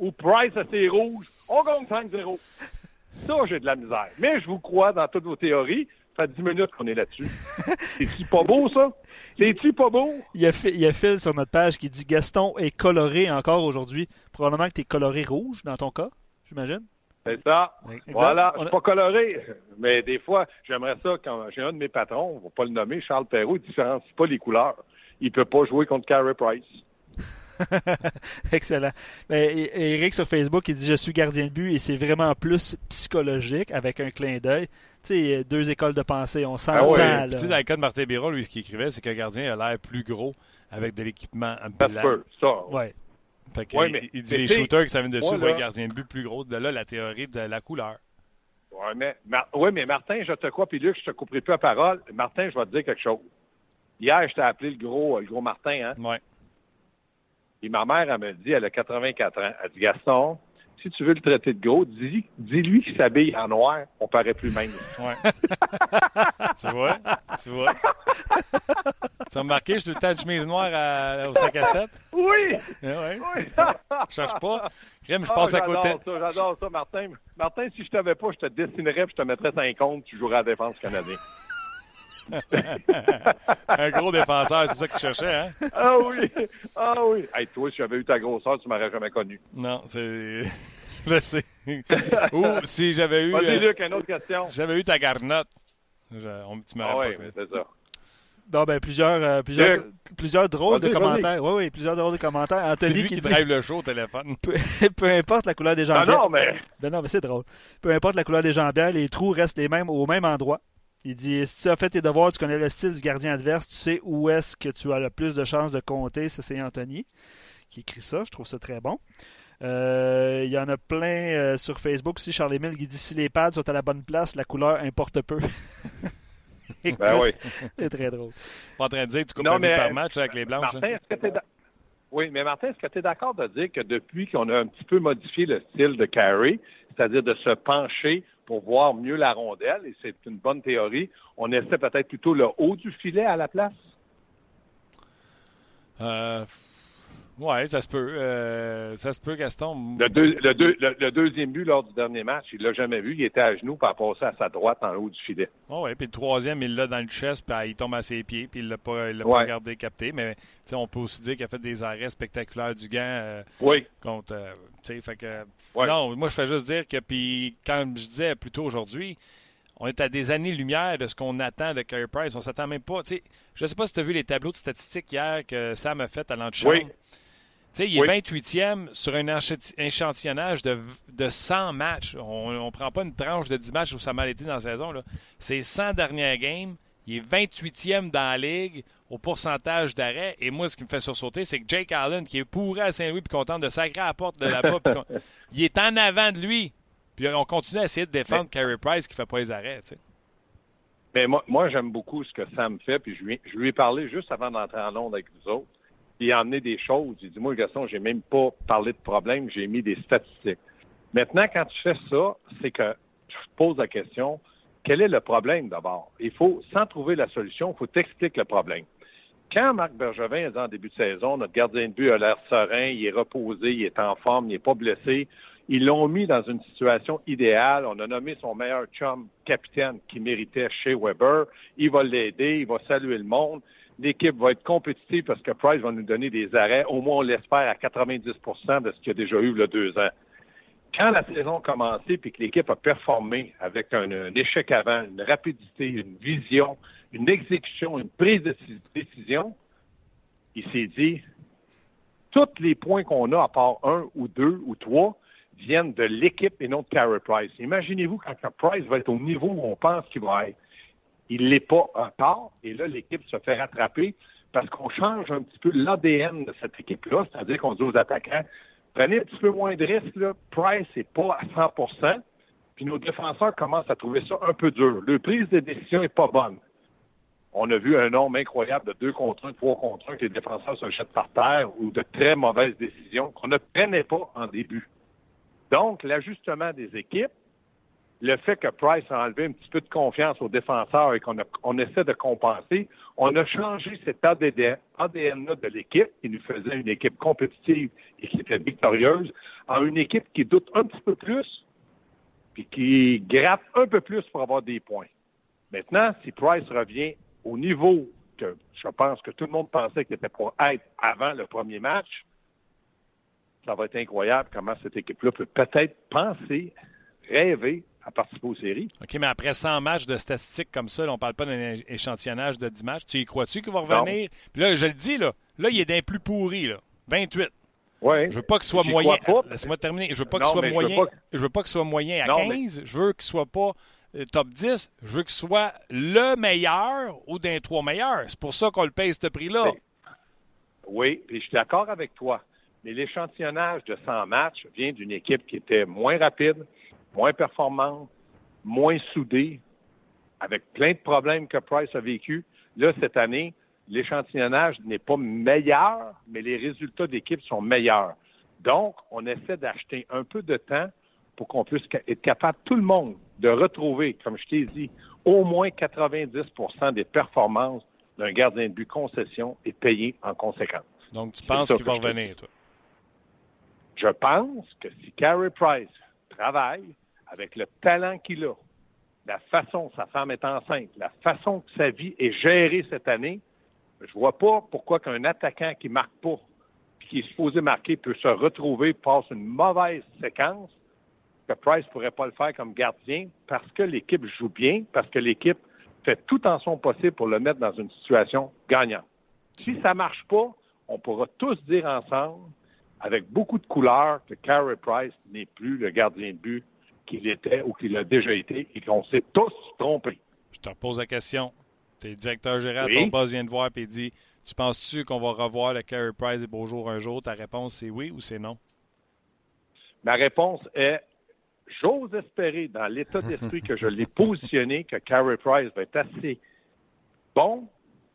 Ou Price, c'est rouge. On gagne 5-0. Ça, j'ai de la misère. Mais je vous crois dans toutes vos théories. Ça fait 10 minutes qu'on est là-dessus. *laughs* C'est-tu pas beau, ça? C'est-tu pas beau? Il y, a Phil, il y a Phil sur notre page qui dit Gaston est coloré encore aujourd'hui. Probablement que tu es coloré rouge dans ton cas, j'imagine. C'est ça. Voilà. Je suis pas coloré. Mais des fois, j'aimerais ça quand j'ai un de mes patrons, on va pas le nommer, Charles Perrault, il différencie pas les couleurs. Il peut pas jouer contre Carey Price. *laughs* Excellent. Mais Eric sur Facebook, il dit Je suis gardien de but et c'est vraiment plus psychologique avec un clin d'œil. Sais, deux écoles de pensée, on s'entend. Ah Tu sais, dans le cas de Martin Biron, lui, ce qu'il écrivait, c'est qu'un gardien a l'air plus gros avec de l'équipement blanc. Ça, ouais. mais, il dit les shooters qui s'amènent dessus voient un gardien de but plus gros. De là, la théorie de la couleur. Oui, mais, mais Martin, je te crois, puis Luc, je te couperai plus la parole. Martin, je vais te dire quelque chose. Hier, je t'ai appelé le gros, le gros Martin, hein? Oui. Et ma mère, elle me dit, elle a 84 ans. Elle dit, Gaston, si tu veux le traiter de gros, dis, dis-lui qu'il s'habille en noir, on paraît plus même. Ouais. *laughs* tu vois? Tu vois? *laughs* tu as remarqué, je suis tout le temps de chemise noire au 5 à 7? Oui! Eh ouais. oui. je cherche pas. Crème, je passe oh, à côté. J'adore ça, Martin. Martin, si je t'avais pas, je te dessinerais et je te mettrais 50, tu jouerais à la défense canadienne. *laughs* un gros défenseur, c'est ça que tu cherchais, hein? Ah oui! Ah oui! Hey, toi, si j'avais eu ta grosseur, tu m'aurais jamais connu. Non, c'est. *laughs* Je sais. Ou si j'avais eu. Vas-y, Luc, une autre question. Si j'avais eu ta garnotte, tu m'aurais ah, pas oui, c'est ça. Non, ben, plusieurs, euh, plusieurs, plusieurs drôles de commentaires. Oui, oui, plusieurs drôles de commentaires. Anthony c'est lui qui, drive le show au téléphone. *laughs* Peu, importe la couleur des jambières. Non, non, mais. Ben non, mais c'est drôle. Peu importe la couleur des jambières, les trous restent les mêmes au même endroit. Il dit si tu as fait tes devoirs, tu connais le style du gardien adverse, tu sais où est-ce que tu as le plus de chances de compter. Ça, c'est Anthony qui écrit ça. Je trouve ça très bon. Euh, il y en a plein euh, sur Facebook aussi. Charles Emile qui dit si les pads sont à la bonne place, la couleur importe peu. *laughs* ben oui. C'est très drôle. Pas en train de dire que tu coupes un par match avec les blanches. Martin, est-ce que tu Oui, mais Martin, est-ce que tu es d'accord de dire que depuis qu'on a un petit peu modifié le style de carry, c'est-à-dire de se pencher pour voir mieux la rondelle, et c'est une bonne théorie. On essaie peut-être plutôt le haut du filet à la place? Euh, oui, ça se peut. Euh, ça se peut, Gaston. Le, le, deuxième but lors du dernier match, il l'a jamais vu. Il était à genoux, puis a passé à sa droite en haut du filet. Oh, oui, puis le troisième, il l'a dans le chest, puis il tombe à ses pieds, puis il l'a pas, l'a pas regardé capté. Mais on peut aussi dire qu'il a fait des arrêts spectaculaires du gant euh, oui. contre. Euh, fait que, Non, moi, je fais juste dire que, puis quand je disais plus tôt aujourd'hui, on est à des années-lumière de ce qu'on attend de Carey Price. On s'attend même pas. Je ne sais pas si tu as vu les tableaux de statistiques hier que Sam a fait à l'antichambre. Oui il est 28e sur un échantillonnage de, de 100 matchs. On ne prend pas une tranche de 10 matchs où ça a mal été dans la saison. C'est 100 dernières games. Il est 28e dans la ligue au pourcentage d'arrêt. Et moi, ce qui me fait sursauter, c'est que Jake Allen, qui est pourri à Saint-Louis puis content de sacrer à la porte de là-bas, *laughs* il est en avant de lui. Puis on continue à essayer de défendre Carey Price qui ne fait pas les arrêts. Mais moi, moi j'aime beaucoup ce que Sam fait. Puis je lui, je lui ai parlé juste avant d'entrer en Londres avec vous autres il a amené des choses. Il dit, moi, Gaston, j'ai même pas parlé de problème, j'ai mis des statistiques. Maintenant, quand tu fais ça, c'est que tu te poses la question, quel est le problème d'abord? Il faut, sans trouver la solution, il faut t'expliquer le problème. Quand Marc Bergevin est en début de saison, notre gardien de but a l'air serein, il est reposé, il est en forme, il n'est pas blessé. Ils l'ont mis dans une situation idéale. On a nommé son meilleur chum capitaine qui méritait chez Weber. Il va l'aider, il va saluer le monde l'équipe va être compétitive parce que Price va nous donner des arrêts. Au moins, on l'espère à 90% de ce qu'il a déjà eu le deux ans. Quand la saison a commencé et que l'équipe a performé avec un, échec avant, une rapidité, une vision, une exécution, une prise de décision, il s'est dit tous les points qu'on a, à part un ou deux ou trois, viennent de l'équipe et non de Carey Price. Imaginez-vous quand Price va être au niveau où on pense qu'il va être il l'est pas encore. Et là, l'équipe se fait rattraper parce qu'on change un petit peu l'ADN de cette équipe-là. C'est-à-dire qu'on dit aux attaquants, prenez un petit peu moins de risques. Là. Price n'est pas à 100% puis nos défenseurs commencent à trouver ça un peu dur. Le prise de décision n'est pas bonne. On a vu un nombre incroyable de deux contre un, trois contre un, que les défenseurs se jettent par terre ou de très mauvaises décisions qu'on ne prenait pas en début. Donc, l'ajustement des équipes, le fait que Price a enlevé un petit peu de confiance aux défenseurs et qu'on on essaie de compenser, on a changé cet ADN-là de l'équipe qui nous faisait une équipe compétitive et qui était victorieuse en une équipe qui doute un petit peu plus puis qui gratte un peu plus pour avoir des points. Maintenant, si Price revient au niveau que je pense que tout le monde pensait qu'il était pour être avant le premier match, ça va être incroyable comment cette équipe-là peut peut-être penser, rêver à participer aux séries. OK, mais après 100 matchs de statistiques comme ça, on ne parle pas d'un échantillonnage de 10 matchs. Tu y crois-tu qu'il va revenir? Puis là, je le dis, là, là il est d'un plus pourri, là. 28. Ouais. Je veux pas qu'il soit moyen. Laisse-moi terminer. Je veux pas qu'il soit moyen. Je veux pas qu'il soit moyen à 15. Je veux qu'il soit pas euh, top 10. Je veux qu'il soit le meilleur ou d'un trois meilleurs. C'est pour ça qu'on le paye ce prix-là. Oui, puis je suis d'accord avec toi. Mais l'échantillonnage de 100 matchs vient d'une équipe qui était moins rapide, moins performante, moins soudée, avec plein de problèmes que Price a vécu. Là, cette année, l'échantillonnage n'est pas meilleur, mais les résultats d'équipe sont meilleurs. Donc, on essaie d'acheter un peu de temps pour qu'on puisse être capable, tout le monde, de retrouver, comme je t'ai dit, au moins 90% des performances d'un gardien de but concession et payé en conséquence. Donc, tu penses qu'il va revenir, toi? Je pense que si Carey Price travaille avec le talent qu'il a, la façon sa femme est enceinte, la façon que sa vie est gérée cette année, je vois pas pourquoi qu'un attaquant qui marque pas, puis qui est supposé marquer, peut se retrouver, passe une mauvaise séquence, que Price pourrait pas le faire comme gardien, parce que l'équipe joue bien, parce que l'équipe fait tout en son possible pour le mettre dans une situation gagnante. Si ça marche pas, on pourra tous dire ensemble, avec beaucoup de couleurs, que Carey Price n'est plus le gardien de but qu'il était ou qu'il a déjà été et qu'on s'est tous trompés. Je te repose la question. T'es directeur général, ton boss vient de voir et dit Tu penses-tu qu'on va revoir le Carey Price et Beaujour un jour? Ta réponse, c'est oui ou c'est non? Ma réponse est J'ose espérer, dans l'état d'esprit que je l'ai positionné, que Carey Price va être assez bon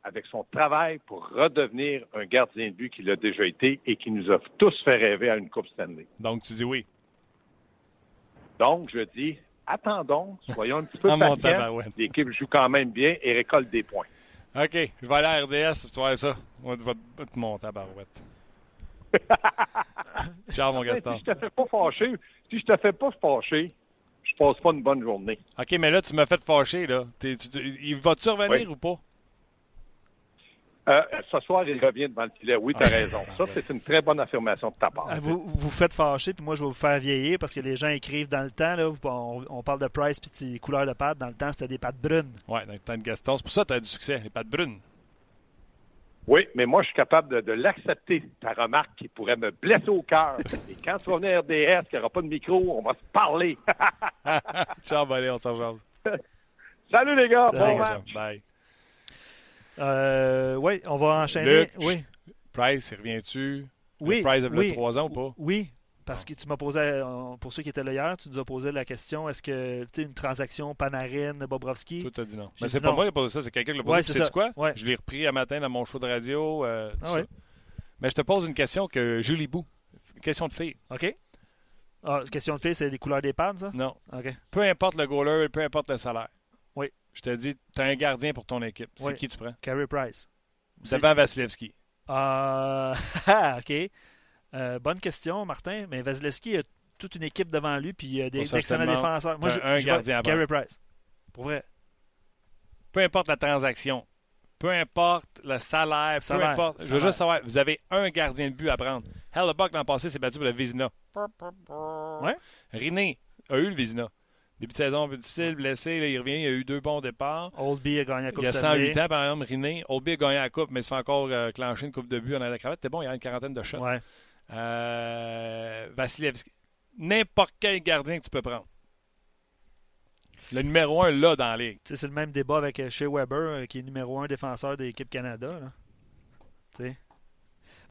avec son travail pour redevenir un gardien de but qu'il a déjà été et qui nous a tous fait rêver à une Coupe Stanley. Donc, tu dis oui. Donc, je dis attendons, soyons un petit peu *laughs* patients. L'équipe joue quand même bien et récolte des points. OK, je vais aller à RDS, tu vois ça. On va te monter à barouette. *laughs* Ciao, mon Gaston. Si je te fais pas fâcher, si je te fais pas fâcher, je passe pas une bonne journée. OK, mais là, tu m'as fait fâcher, là. il va-tu revenir ou pas? Euh, ce soir, il revient devant le filet. Oui, tu as raison. Ça, c'est une très bonne affirmation de ta part. Ah, vous vous faites fâcher, puis moi, je vais vous faire vieillir parce que les gens écrivent dans le temps. Là, on, parle de Price puis de couleurs de pâte. Dans le temps, c'était des pâtes brunes. Oui, dans le temps de Gaston. C'est pour ça que tu as du succès, les pâtes brunes. Oui, mais moi, je suis capable de, l'accepter, ta remarque qui pourrait me blesser au cœur. Et quand tu vas venir à RDS, qu'il n'y aura pas de micro, on va se parler. *laughs* Ciao, allez, on s'en *laughs* Salut les gars, bon match. Bye. Euh, oui, on va enchaîner. oui. Price, reviens-tu? Oui. Price a oui, trois ans ou pas? Oui, parce que tu m'as posé, euh, pour ceux qui étaient là hier, tu nous as posé la question est-ce que tu une transaction Panarin, Bobrovski? Tout a dit non. Mais c'est pas moi qui ai posé ça, c'est quelqu'un qui l'a posé. c'est quoi? Je l'ai repris un matin dans mon show de radio. Euh, ah, Mais je te pose une question que Julie Bou. Question de fille. OK. Ah, question de fille, c'est les couleurs des pads, ça? Non. OK. Peu importe le goaler, peu importe le salaire. Je te dis, tu as un gardien pour ton équipe. C'est qui tu prends? Carey Price. Devant Vasilevski. *laughs* Ah, OK. Euh, bonne question, Martin. Mais Vasilevski a toute une équipe devant lui puis il a des excellents défenseurs. Moi, je, un gardien Carey Price. Pour vrai. Peu importe la transaction, peu importe le salaire, peu importe. Je veux juste savoir, vous avez un gardien de but à prendre. Hellebuck, l'an passé, s'est battu pour le Vizina. Ouais. Riné a eu le Vizina. Début de saison un peu difficile, blessé, là, il revient, il a eu deux bons départs. Oldby a gagné la Coupe Il a 108 ans, par exemple, Riné. Oldby a gagné la Coupe, mais il se fait encore euh, clencher une Coupe de but en la cravate. C'était bon, il y a une quarantaine de shots. Ouais. Euh, Vasilevski. N'importe quel gardien que tu peux prendre. Le numéro un, là, dans la ligue. C'est le même débat avec euh, Shea Weber, euh, qui est numéro un défenseur de l'équipe Canada. Là.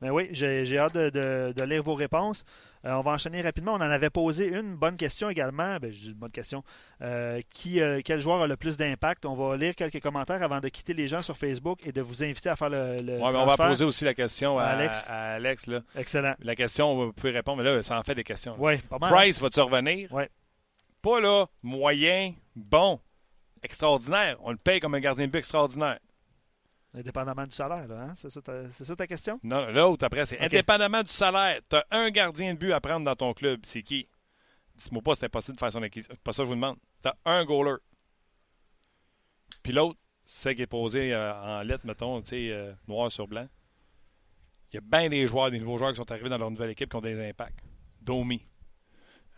Mais oui, j'ai hâte de, lire vos réponses. Euh, on va enchaîner rapidement. On en avait posé une bonne question également. Ben, je dis une bonne question. Euh, qui, euh, quel joueur a le plus d'impact? On va lire quelques commentaires avant de quitter les gens sur Facebook et de vous inviter à faire le, le on va poser aussi la question à, Alex. là. Excellent. La question, vous pouvez répondre, mais là, ça en fait des questions. Oui, pas mal. Price, va-tu revenir? Oui. Pas là, moyen, bon, extraordinaire. On le paye comme un gardien de but extraordinaire. Indépendamment du salaire, hein? c'est ça, ta question? Non, l'autre après, c'est indépendamment du salaire. Tu as un gardien de but à prendre dans ton club. C'est qui? Dis-moi pas c'est impossible de faire son acquisition. pas ça je vous demande. Tu as un goaler. Puis l'autre, c'est qui est posé euh, en lettres, mettons, tu sais, euh, noir sur blanc. Il y a bien des joueurs, des nouveaux joueurs qui sont arrivés dans leur nouvelle équipe qui ont des impacts. Domi.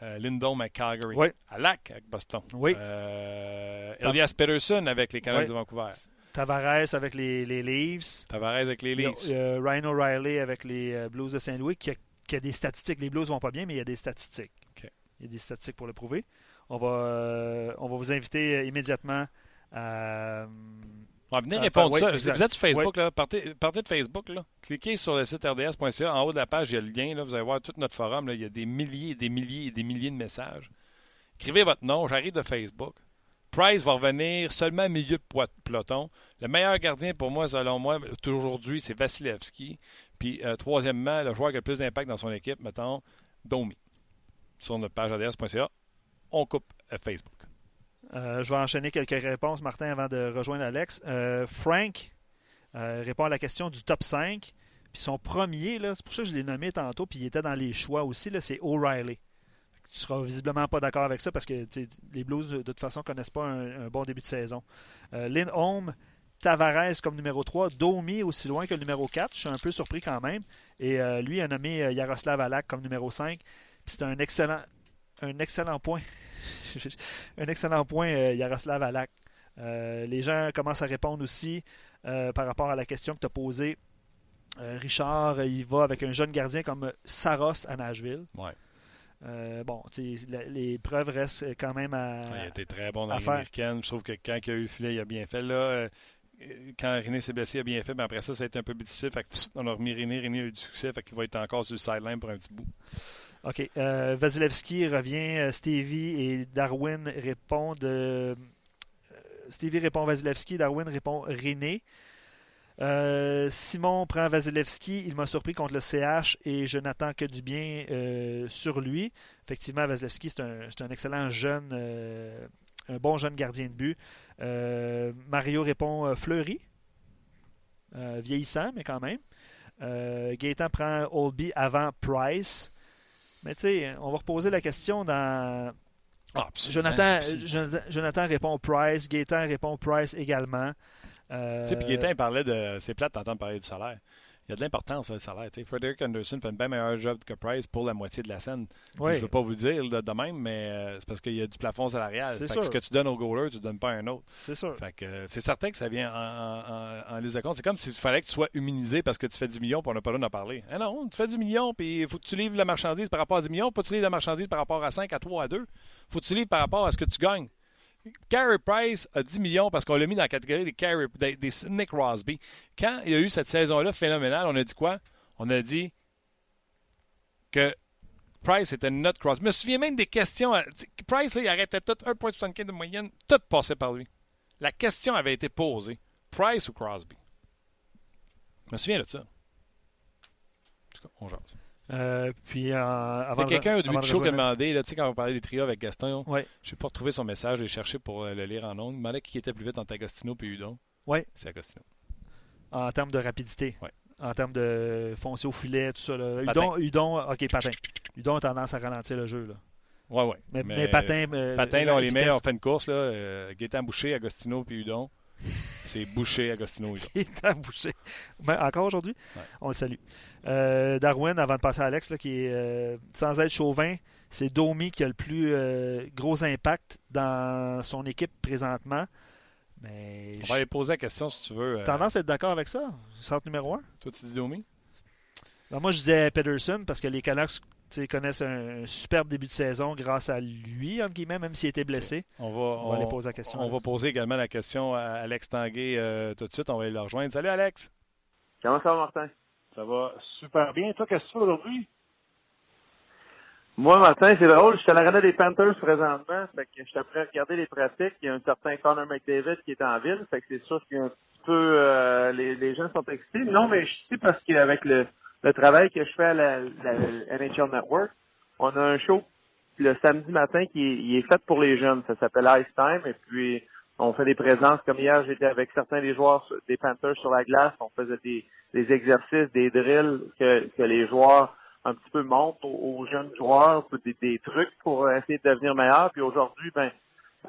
Euh, Lindholm à Calgary. Oui. Alak avec Boston. Oui. Elias Peterson avec les Canadiens de Vancouver. Tavares avec les, les Leafs. Tavares avec les Leafs. Ryan O'Reilly avec les euh, Blues de Saint-Louis, qui, a, des statistiques. Les Blues vont pas bien, mais il y a des statistiques. Il y a des statistiques pour le prouver. On va, euh, on va vous inviter euh, immédiatement à. On va venir répondre ça. vous êtes sur Facebook, là, partez, partez, de Facebook. Là. Cliquez sur le site rds.ca. En haut de la page, il y a le lien. Là, vous allez voir tout notre forum. Là. Il y a des milliers et des milliers et des milliers de messages. Écrivez votre nom. J'arrive de Facebook. Price va revenir seulement milieu de peloton. Le meilleur gardien pour moi, selon moi, aujourd'hui, c'est Vasilevski. Puis, euh, troisièmement, le joueur qui a le plus d'impact dans son équipe, mettons, Domi. Sur notre page ADS.ca, on coupe euh, Facebook. Euh, je vais enchaîner quelques réponses, Martin, avant de rejoindre Alex. Frank répond à la question du top 5. Puis son premier, c'est pour ça que je l'ai nommé tantôt, puis il était dans les choix aussi, c'est O'Reilly tu seras visiblement pas d'accord avec ça parce que les Blues, de toute façon, connaissent pas un, bon début de saison. Euh, Lynn Holm, Tavares comme numéro 3, Domi aussi loin que le numéro 4. Je suis un peu surpris quand même. Et euh, lui a nommé euh, Yaroslav Alak comme numéro 5. C'est un excellent, un excellent point. *laughs* un excellent point, Yaroslav Alak. les gens commencent à répondre aussi par rapport à la question que tu as posée. Richard, il va avec un jeune gardien comme Saros à Nashville. Ouais. Euh, bon, les preuves restent quand même à. il a été très bon dans l'américaine. Je trouve que quand il a eu le filet, il a bien fait. Là, euh, quand René s'est blessé, il a bien fait. Mais après ça, ça a été un peu difficile. Fait on a remis René. René a eu du succès. Fait qu'il va être encore sur le sideline pour un petit bout. OK. Euh, Vasilevski revient. Stevie et Darwin répondent. Stevie répond Vasilevski. Darwin répond René. Euh, Simon prend Vasilevski. Il m'a surpris contre le CH et je n'attends que du bien euh, sur lui. Effectivement, Vasilevski, c'est un, excellent jeune, euh, un bon jeune gardien de but. Mario répond Fleury. vieillissant, mais quand même. Gaëtan prend Olby avant Price. Mais tu sais, on va reposer la question dans. Ah, Jonathan, Jonathan, répond Price. Gaëtan répond Price également. Euh... Tu sais, puis il parlait de. C'est plate d'entendre parler du salaire. Il y a de l'importance, le salaire. sais, Frederick Anderson fait un bien meilleur job que Price pour la moitié de la scène. Je ne veux pas vous le dire de même, mais euh, c'est parce qu'il y a du plafond salarial. Fait que ce que tu donnes au goaler, tu ne donnes pas à un autre. C'est sûr. Fait que euh, c'est certain que ça vient en, en, liste de compte. C'est comme s'il fallait que tu sois immunisé parce que tu fais 10 millions pour on n'a pas le droit d'en parler. Eh non, tu fais 10 millions, puis il faut que tu livres la marchandise par rapport à 10 millions, pas que tu livres la marchandise par rapport à 5, à 3, à 2. faut que tu livres par rapport à ce que tu gagnes. Carey Price a 10 millions parce qu'on l'a mis dans la catégorie des, Carey, des, Crosby. Quand il y a eu cette saison-là phénoménale, on a dit quoi? On a dit que Price était notre Crosby. Je me souviens même des questions. Price, il arrêtait tout 1,75 de moyenne. Tout passait par lui. La question avait été posée. Price ou Crosby? Je me souviens de ça. En tout cas, on jase. Euh, puis, euh, Il y a quelqu'un au début du show qui a demandé, là, tu sais, quand on parlait des trios avec Gaston, ouais. je n'ai pas retrouvé son message, j'ai cherché pour euh, le lire en ondes. Il demandait qui était plus vite entre Agostino et Udon. Oui. C'est Agostino. En termes de rapidité. Oui. En termes de foncer au filet, tout ça. Là. Udon, Udon, ok, patin. Udon a tendance à ralentir le jeu. Là. Ouais, ouais. Mais, mais, patin. patin, là, on les met, on fait une course. Là, euh, Gaétan Boucher, Agostino puis Udon. C'est Boucher, Agostino. *laughs* Gaétan Boucher. Mais encore aujourd'hui, on le salue. Euh, Darwin, avant de passer à Alex, qui est euh, sans être chauvin, c'est Domi qui a le plus euh, gros impact dans son équipe présentement. Mais On va lui poser la question si tu veux. Tendance à être d'accord avec ça, centre numéro un? Toi, tu dis Domi? Ben, Moi, je disais Pedersen parce que les Canucks connaissent un, superbe début de saison grâce à lui, entre guillemets, même s'il était blessé. On va, on, poser la question. On va poser également la question à Alex Tanguay tout de suite. On va aller le rejoindre. Salut, Alex. Comment ça va, Martin? Ça va super bien. Toi, qu'est-ce que tu fais aujourd'hui? Moi, Martin, c'est drôle. Je suis à l'arena des Panthers présentement. Fait que je suis à regarder les pratiques. Il y a un certain Connor McDavid qui est en ville. Fait que c'est sûr qu'il y a un petit peu, euh, les, les gens sont excités. Non, mais je sais parce qu'avec le, le travail que je fais à la, la NHL Network, on a un show le samedi matin qui est, est fait pour les jeunes. Ça s'appelle Ice Time. Et puis, on fait des présences. Comme hier, j'étais avec certains des joueurs des Panthers sur la glace. On faisait des, des exercices, des drills que, que les joueurs un petit peu montrent aux, jeunes joueurs des, des, trucs pour essayer de devenir meilleurs. Puis aujourd'hui, ben,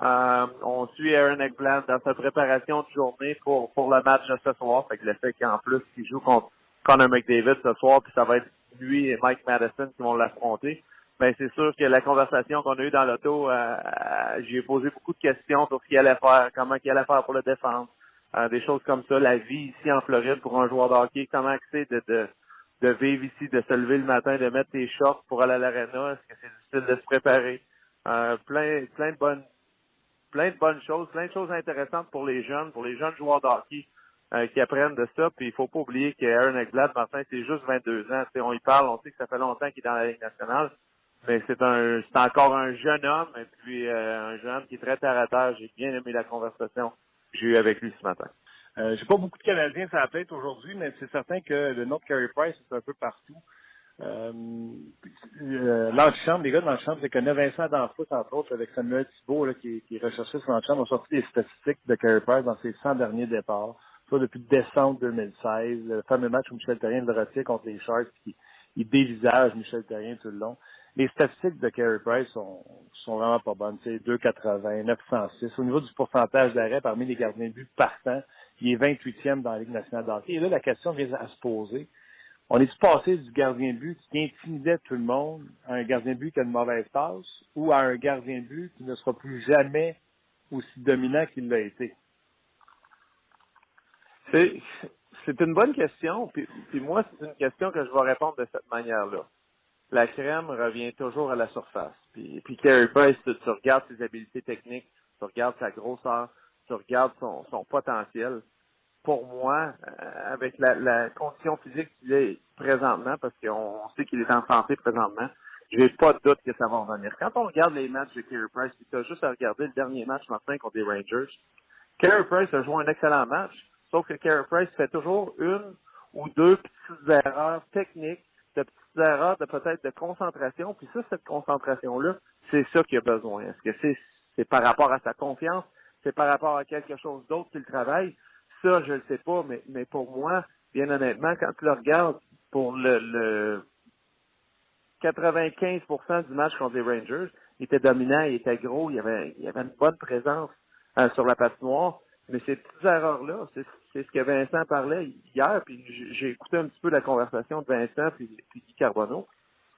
euh, on suit Aaron Eckblad dans sa préparation de journée pour, pour le match de ce soir. Fait que le fait qu'en plus, il joue contre Connor McDavid ce soir, puis ça va être lui et Mike Madison qui vont l'affronter. Ben, c'est sûr que la conversation qu'on a eue dans l'auto, euh, euh j'ai posé beaucoup de questions sur ce qu'il allait faire, comment il allait faire pour le défendre, euh, des choses comme ça, la vie ici en Floride pour un joueur de hockey, comment c'est de, de, de vivre ici, de se lever le matin, de mettre tes shorts pour aller à l'aréna, est-ce que c'est difficile de se préparer? Euh, plein, plein de bonnes plein de bonnes choses, plein de choses intéressantes pour les jeunes, pour les jeunes joueurs de hockey euh, qui apprennent de ça. Puis il faut pas oublier qu'Aaron Eckblad, Martin, c'est juste 22 ans. on y parle, on sait que ça fait longtemps qu'il est dans la Ligue nationale, mais c'est un c'est encore un jeune homme et puis euh, un jeune qui est très terre à terre. J'ai bien aimé la conversation que j'ai eue avec lui ce matin. Euh, J'ai pas beaucoup de Canadiens sur la tête aujourd'hui, mais c'est certain que le nom de Carey Price est un peu partout. Euh, euh, les gars de l'antichambre, c'est connaît Vincent Danfoot, entre autres, avec Samuel Thibault, là, qui, qui est recherché sur l'antichambre, ont sorti des statistiques de Carey Price dans ses 100 derniers départs. Soit depuis décembre 2016, le fameux match où Michel Terrien le retire contre les Sharks, qui il dévisage Michel Terrien tout le long. Les statistiques de Carey Price sont, sont vraiment pas bonnes. C'est 2,80, 906. Au niveau du pourcentage d'arrêt parmi les gardiens de but partants, il est 28e dans la Ligue nationale d'hockey. Et là, la question vient à se poser. On est-tu passé du gardien de but qui intimidait tout le monde à un gardien de but qui a une mauvaise passe ou à un gardien de but qui ne sera plus jamais aussi dominant qu'il l'a été? C'est une bonne question. Puis, puis moi, c'est une question que je vais répondre de cette manière-là. La crème revient toujours à la surface. Puis, puis Carey Price, tu, regardes ses habiletés techniques, tu regardes sa grosseur, tu regardes son, son potentiel pour moi, euh, avec la, la, condition physique qu'il est présentement, parce qu'on sait qu'il est en santé présentement, je n'ai pas de doute que ça va revenir. Quand on regarde les matchs de Carey Price, tu as juste à regarder le dernier match matin contre les Rangers. Carey Price a joué un excellent match, sauf que Carey Price fait toujours une ou deux petites erreurs techniques, petites erreurs de peut-être de concentration. Puis ça, cette concentration-là, c'est ça qu'il a besoin. Est-ce que c'est, par rapport à sa confiance? C'est par rapport à quelque chose d'autre qu'il travaille? ça, je ne le sais pas, mais, mais pour moi, bien honnêtement, quand tu le regardes pour le, le 95% du match contre les Rangers, il était dominant, il était gros, il avait, il avait une bonne présence euh, sur la patinoire. Mais ces petites erreurs-là, c'est, ce que Vincent parlait hier, puis j'ai écouté un petit peu la conversation de Vincent puis, Guy Carbonneau.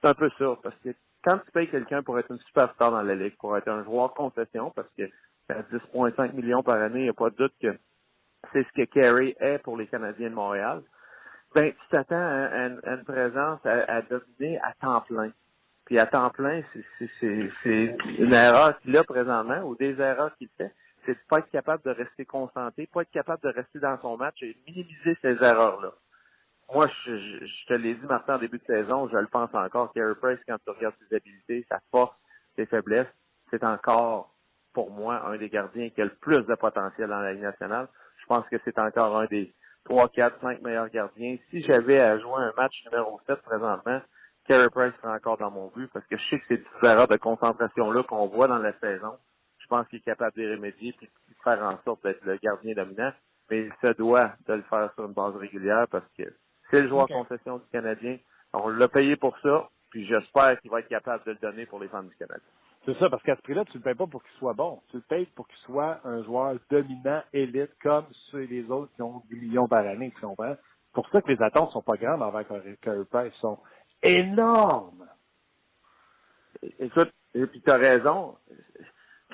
C'est un peu ça, parce que quand tu payes quelqu'un pour être une superstar dans la ligue, pour être un joueur concession, parce que à 10,5 millions par année, il n'y a pas de doute que c'est ce que Kerry est pour les Canadiens de Montréal, ben, tu t'attends à, une présence à, dominer à temps plein. Puis à temps plein, c'est une erreur qu'il a présentement, ou des erreurs qu'il fait, c'est pas être capable de rester concentré, pas être capable de rester dans son match et minimiser ces erreurs-là. Moi, je, te l'ai dit, Martin, en début de saison, je le pense encore, Carey Price, quand tu regardes ses habiletés, sa force, ses faiblesses, c'est encore, pour moi, un des gardiens qui a le plus de potentiel dans la Ligue nationale. Je pense que c'est encore un des 3, 4, 5 meilleurs gardiens. Si j'avais à jouer un match numéro 7 présentement, Carey Price serait encore dans mon but parce que je sais que ces petites erreurs de concentration-là qu'on voit dans la saison, je pense qu'il est capable de les remédier et de faire en sorte d'être le gardien dominant. Mais il se doit de le faire sur une base régulière parce que c'est le joueur okay. concession du Canadien. On l'a payé pour ça, puis j'espère qu'il va être capable de le donner pour les fans du Canada. C'est ça, parce qu'à ce prix-là, tu ne le payes pas pour qu'il soit bon. Tu le payes pour qu'il soit un joueur dominant, élite, comme ceux les autres qui ont 10 millions par année, tu comprends? C'est pour ça que les attentes sont pas grandes envers Carey Price. sont énormes. Écoute, et puis tu as raison.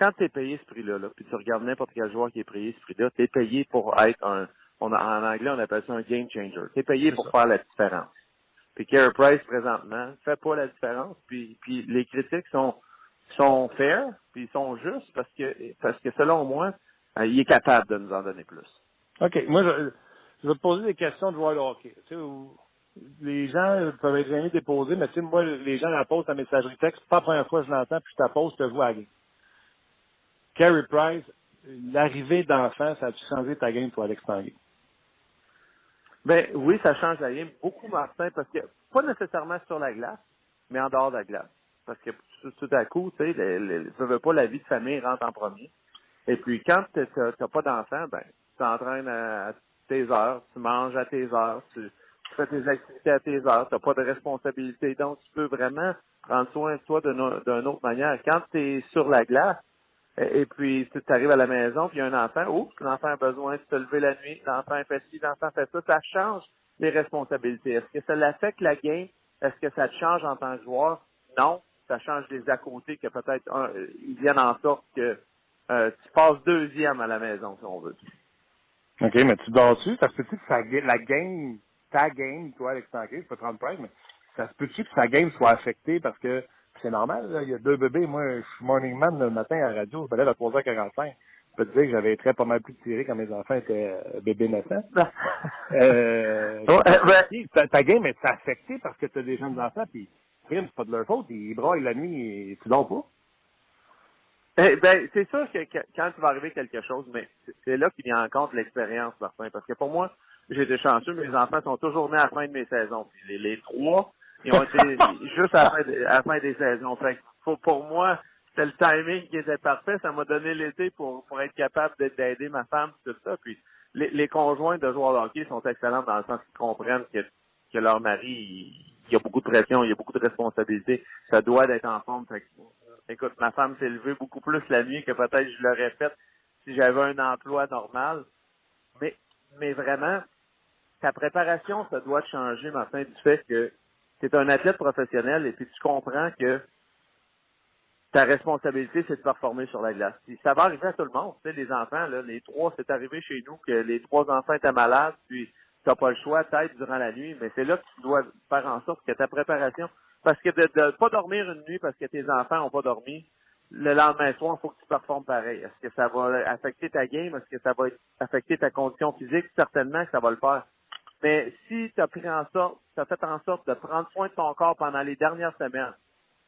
Quand tu es payé ce prix-là, là, puis tu regardes n'importe quel joueur qui est payé ce prix-là, tu es payé pour être un, on a, en anglais, on appelle ça un game changer. Tu es payé pour ça. faire la différence. Puis Carey Price, présentement, fait pas la différence. Puis, puis les critiques sont sont fair, puis ils sont justes parce que parce que selon moi, euh, il est capable de nous en donner plus. OK. Moi, je, je vais te poser des questions de joueur de hockey. Tu sais, où les gens peuvent être jamais déposés, mais tu sais, moi, les gens la posent à messagerie texte, pas la première fois que je l'entends, puis je te pose, je te vois. Carey Price, l'arrivée d'enfants, ça a-tu changé ta game, toi, Alex? Ben oui, ça change la game beaucoup, Martin, parce que pas nécessairement sur la glace, mais en dehors de la glace. Parce que tout à coup, tu sais, le, veux pas la vie de famille rentre en premier. Et puis quand tu n'as pas d'enfant, ben tu t'entraînes à tes heures, tu manges à tes heures, tu, tu fais tes activités à tes heures, tu n'as pas de responsabilité. Donc, tu peux vraiment prendre soin de toi d'une autre manière. Quand tu es sur la glace, et, puis tu arrives à la maison, puis il y a un enfant, oups, l'enfant a besoin de se lever la nuit, l'enfant fait ci, l'enfant fait ça, ça change les responsabilités. Est-ce que ça l'affecte la game? Est-ce que ça te change en tant que joueur? Non. Ça change les à côté que peut-être ils viennent en sorte que euh, tu passes deuxième à la maison, si on veut. OK, mais tu dors-tu? Ça se peut-tu que ça, la game, ta game, toi, Alex Tanquet, je peux te rendre mais ça se peut-tu que sa game soit affectée parce que c'est normal, là, il y a deux bébés. Moi, je suis morning man le matin à la radio, je me lève à 3h45. Je peux te dire que j'avais très pas mal plus tiré quand mes enfants étaient euh, bébés naissants. *laughs* euh, ta, ta, game est affectée parce que tu as des jeunes enfants, puis c'est pas de leur faute, ils braillent la nuit et tu dors pas. Eh, ben, c'est sûr que, quand il va arriver quelque chose, mais c'est là qu'il vient en compte l'expérience, Martin. Parce que pour moi, j'ai été chanceux, mes enfants sont toujours nés à la fin de mes saisons. les, les trois, ils ont été juste à la, fin des saisons. Fait pour, pour moi, c'était le timing qui était parfait. Ça m'a donné l'été pour, pour être capable d'aider ma femme, tout ça. Puis les, les conjoints de joueurs de hockey sont excellents dans le sens qu'ils comprennent que, que leur mari, il, y a beaucoup de pression, il y a beaucoup de responsabilités. Ça doit être en forme. Fait écoute, ma femme s'est levée beaucoup plus la nuit que peut-être je l'aurais fait si j'avais un emploi normal. Mais, mais vraiment, ta préparation, ça doit changer, Martin, du fait que tu es un athlète professionnel et puis tu comprends que ta responsabilité, c'est de performer sur la glace. ça va arriver à tout le monde. Tu sais, les enfants, là, les trois, c'est arrivé chez nous que les trois enfants étaient malades, puis tu n'as pas le choix, peut-être, durant la nuit, mais c'est là que tu dois faire en sorte que ta préparation parce que de ne pas dormir une nuit parce que tes enfants n'ont pas dormi, le lendemain soir, il faut que tu performes pareil. Est-ce que ça va affecter ta game? Est-ce que ça va affecter ta condition physique? Certainement que ça va le faire. Mais si tu as pris en sorte, tu as fait en sorte de prendre soin de ton corps pendant les dernières semaines,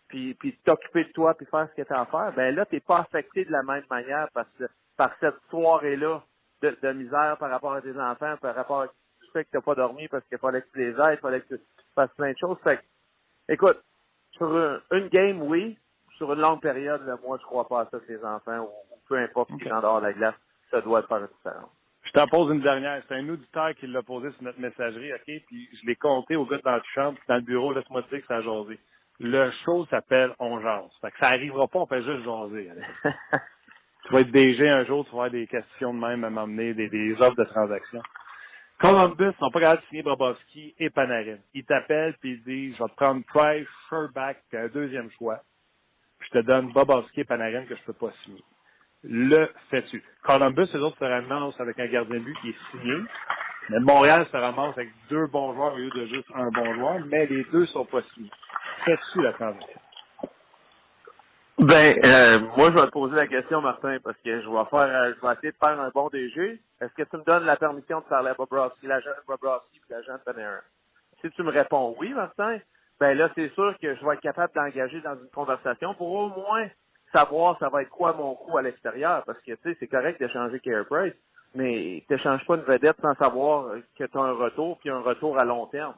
puis, puis t'occuper de toi, puis faire ce que tu as à faire, ben là, tu n'es pas affecté de la même manière parce que, par cette soirée-là de, de, misère par rapport à tes enfants, par rapport à tu fait que tu n'as pas dormi parce qu'il fallait que tu les aides, il fallait que tu fasses plein de choses. Fait Écoute, sur une, game, oui. Sur une longue période, là, moi, je crois pas à ça que les enfants, ou, peu importe qui en dehors de la glace, ça doit faire une différence. Je t'en pose une dernière. C'est un auditeur qui l'a posé sur notre messagerie, OK? Puis je l'ai compté au gars dans la chambre, puis dans le bureau, laisse-moi te dire que ça a jasé. Le show s'appelle On jase. Fait que ça arrivera pas, on fait juste jaser. *laughs* tu vas être DG un jour, tu vas avoir des questions de même à m'emmener, des, des offres de transactions. Columbus sont pas capables de signer Bobovski et Panarin. Ils t'appellent puis ils disent, je vais te prendre Price, Sherback, puis un deuxième choix. je te donne Bobovski et Panarin que je peux pas signer. Le fais-tu. Columbus, les autres se ramassent avec un gardien de but qui est signé. Mais Montréal se ramasse avec deux bons joueurs au lieu de juste un bon joueur, mais les deux sont pas signés. Fais-tu la transition? Ben, euh, moi, je vais te poser la question, Martin, parce que je vais faire, euh, je vais essayer de faire un bon DG. Est-ce que tu me donnes la permission de parler à Bobrovski, l'agent Bobrovski et l'agent Panarin? Si tu me réponds oui, Martin, ben là, c'est sûr que je vais être capable d'engager dans une conversation pour au moins savoir ça va être quoi mon coût à l'extérieur, parce que, tu sais, c'est correct d'échanger Care Price, mais tu n'échanges pas une vedette sans savoir que tu as un retour, puis un retour à long terme.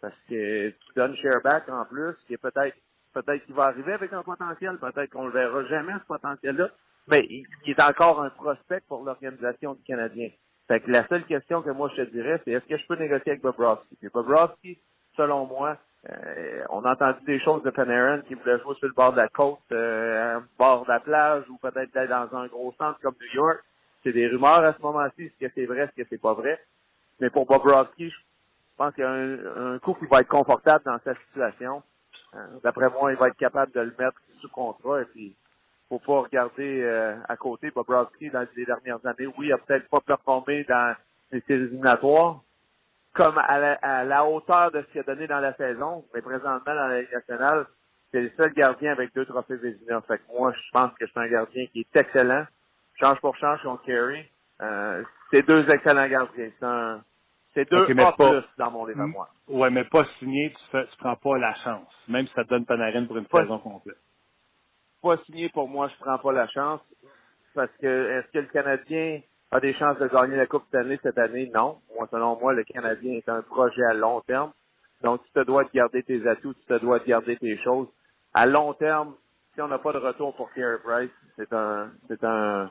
Parce que tu donnes Shareback en plus, qui est peut-être Peut-être qu'il va arriver avec un potentiel, peut-être qu'on le verra jamais, ce potentiel-là. Mais il, est encore un prospect pour l'organisation du Canadien. Fait que la seule question que moi je te dirais, c'est est-ce que je peux négocier avec Bobrovski? Puis Bobrovski, selon moi, euh, on a entendu des choses de Panarin qui voulait jouer sur le bord de la côte, euh, bord de la plage, ou peut-être être dans un gros centre comme New York. C'est des rumeurs à ce moment-ci, est-ce que c'est vrai, est-ce que c'est pas vrai. Mais pour Bobrovski, je pense qu'il y a un, un coup qui va être confortable dans sa situation. Euh, d'après moi, il va être capable de le mettre sous contrat et puis faut pas regarder euh, à côté Bobrovski dans les dernières années. Oui, il a peut-être pas performé dans les séries éliminatoires comme à la, hauteur de ce qu'il a donné dans la saison, mais présentement dans la Ligue nationale, c'est le seul gardien avec deux trophées Vézina. Fait que moi, je pense que c'est un gardien qui est excellent. Change pour change contre Kerry. Euh, c'est deux excellents gardiens. C'est un, C'est deux pas- plus dans mon livre à Mm. moi. Ouais, mais pas signé, tu fais, tu prends pas la chance. Même si ça te donne Panarin pour une Pas- saison complète. Pas signé pour moi, je prends pas la chance. Parce que est-ce que le Canadien a des chances de gagner la Coupe Stanley cette année? Non. Moi, selon moi, le Canadien est un projet à long terme. Donc, tu te dois de garder tes atouts, tu te dois de garder tes choses. À long terme, si on n'a pas de retour pour Carey Price, c'est un, c'est un,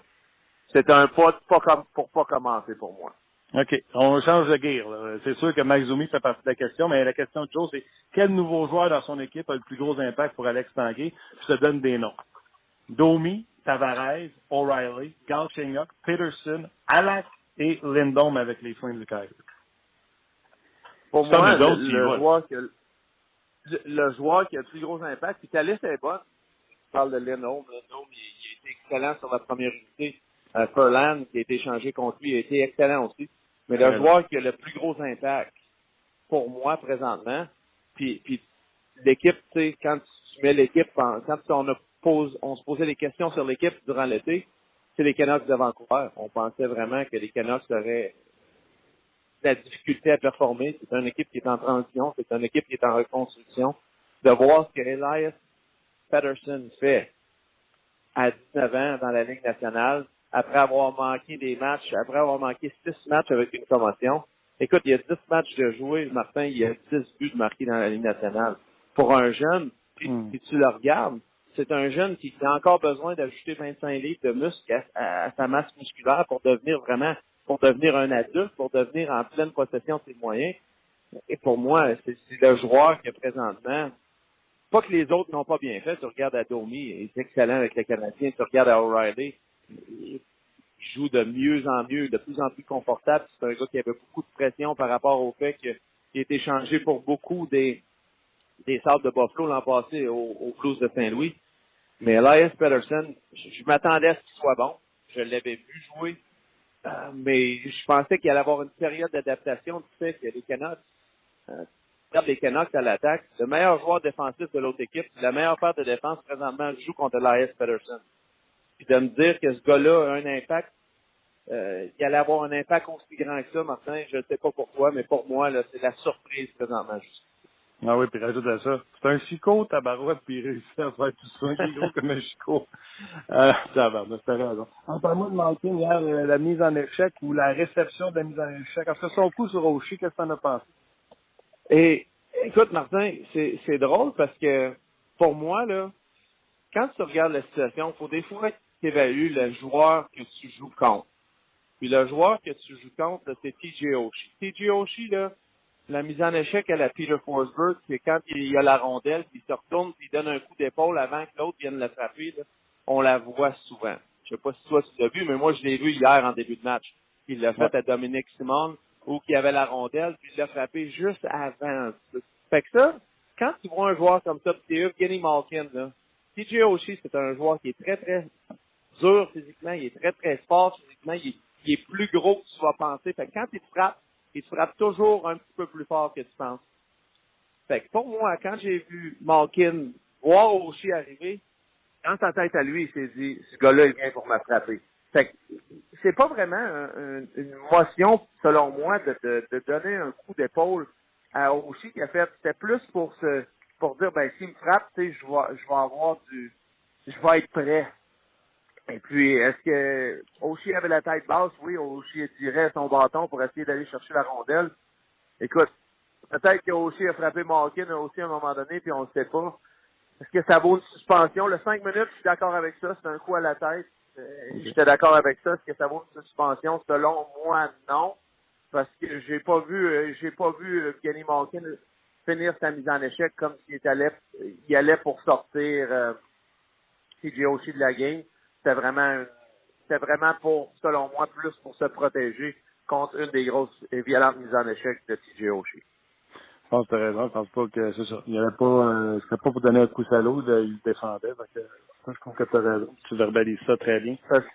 c'est un pas, pas comme, pour pas commencer pour moi. OK. On change de gear. C'est sûr que Max Zoumi fait partie de la question, mais la question de Joe, c'est quel nouveau joueur dans son équipe a le plus gros impact pour Alex Tanguay? Je te donne des noms. Domi, Tavares, O'Reilly, Galchenyuk, Peterson, Alak et Lindholm avec les Flames du Kaiser. Pour moi, autres, le, joueur qui a, le, joueur qui a le plus gros impact, puis ta liste est bonne. Je parle de Lindholm. Lindholm, il, il a été excellent sur la première unité. Euh, Furlan, qui a été échangé contre lui, a été excellent aussi. Mais le joueur qui a le plus gros impact, pour moi, présentement, puis, puis l'équipe, tu sais, quand tu mets l'équipe, quand on, a on se posait des questions sur l'équipe durant l'été, c'est les Canucks de Vancouver. On pensait vraiment que les Canucks auraient la difficulté à performer. C'est une équipe qui est en transition, c'est une équipe qui est en reconstruction. De voir ce que Elias Patterson fait à 19 ans dans la Ligue nationale, après avoir manqué des matchs, après avoir manqué 6 matchs avec une commotion. Écoute, il y a 10 matchs de jouer, Martin, il y a 10 buts marqués dans la Ligue nationale. Pour un jeune, puis, Mm. puis tu le regardes, c'est un jeune qui a encore besoin d'ajouter 25 livres de muscle à, à- à sa masse musculaire pour devenir vraiment, pour devenir un adulte, pour devenir en pleine possession de ses moyens. Et pour moi, c'est le joueur qui est présentement. Pas que les autres n'ont pas bien fait. Tu regardes à Domi, il est excellent avec les Canadiens. Tu regardes à O'Reilly, il joue de mieux en mieux, de plus en plus confortable. C'est un gars qui avait beaucoup de pression par rapport au fait qu'il a été changé pour beaucoup des, des Sables de Buffalo l'an passé au, Blues de Saint-Louis. Mais Elias Peterson, je, m'attendais à ce qu'il soit bon. Je l'avais vu jouer. Euh, mais je pensais qu'il allait avoir une période d'adaptation du fait que les Canucks, euh, les Canucks à l'attaque, le meilleur joueur défensif de l'autre équipe, la meilleure paire de défense présentement joue contre Elias Peterson. Puis de me dire que ce gars-là a un impact, euh, il allait avoir un impact aussi grand que ça, Martin, je ne sais pas pourquoi, mais pour moi, c'est la surprise présentement. juste. Ah oui, puis rajoute à ça. C'est un chicot, tabarouette, puis il réussit à faire tout ça. Il est gros comme un chicot. Euh, tabarouette, t'as raison. En parle-moi de Malkin hier, euh, la mise en échec ou la réception de la mise en échec. Parce que son coup sur Oshie, qu'est-ce que t'en as pensé? Et écoute, Martin, c'est drôle parce que pour moi, là, quand tu regardes la situation, il faut des fois tu évalues le joueur que tu joues contre. Puis le joueur que tu joues contre, c'est TJ Oshie. TJ Oshie, là, la mise en échec à la Peter Forsberg, c'est quand il a la rondelle, puis il se retourne, puis il donne un coup d'épaule avant que l'autre vienne là, on la voit souvent. Je sais pas si toi tu l'as vu, mais moi je l'ai vu hier en début de match. Il l'a fait à Dominique Simon, où qui avait la rondelle, puis il l'a frappé juste avant. Fait que ça, quand tu vois un joueur comme ça, c'est Evgeny Malkin, là, TJ Oshie, c'est un joueur qui est très, très dur physiquement, il est très, très fort physiquement, il est, il est plus gros que tu vas penser. Fait que quand il frappe, il frappe toujours un petit peu plus fort que tu penses. Fait que pour moi, quand j'ai vu Malkin voir Oshie arriver, dans sa tête à lui, il s'est dit, ce gars-là, il vient pour me frapper. Fait que c'est pas vraiment un- un- une motion, selon moi, de, de, de donner un coup d'épaule à Oshie qui a fait, c'était plus pour se, pour dire, ben, s'il me frappe, tu sais, je vais, je vais avoir du, je vais être prêt. Et puis, est-ce que Oshie avait la tête basse? Oui, Oshie tirait son bâton pour essayer d'aller chercher la rondelle. Écoute, peut-être que Oshie a frappé Malkin aussi à un moment donné, puis on ne sait pas. Est-ce que ça vaut une suspension? Le 5 minutes, je suis d'accord avec ça. C'est un coup à la tête. Euh, J'étais d'accord avec ça. Est-ce que ça vaut une suspension? Selon moi, non. Parce que j'ai pas vu, euh, j'ai pas vu euh, Kenny Malkin finir sa mise en échec comme s'il allait, il allait pour sortir euh, TJ Oshie de la game. C'était vraiment, c'était vraiment pour, selon moi, plus pour se protéger contre une des grosses et violentes mises en échec de TJ Oshie. Je pense que t'as raison. Je pense pas que c'est ça. Il y avait pas, euh, c'était pas pour donner un coup salaud, il le défendait. Moi, je trouve que raison. Tu verbalises ça très bien. Parce,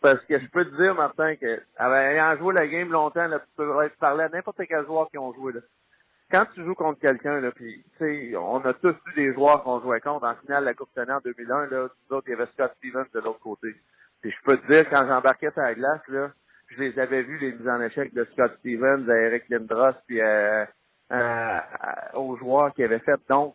parce que je peux te dire, Martin, que ayant joué la game longtemps, là, tu peux parler à n'importe quel joueur qui ont joué. Là. Quand tu joues contre quelqu'un, là, puis tu sais, on a tous vu des joueurs qu'on jouait contre en finale de la Coupe Stanley en 2001. Là, autres, il y avait Scott Stevens de l'autre côté. Puis je peux te dire, quand j'embarquais sur la glace, là, je les avais vus, les mises en échec de Scott Stevens, à Eric Lindros, puis aux joueurs qui avaient fait. Donc,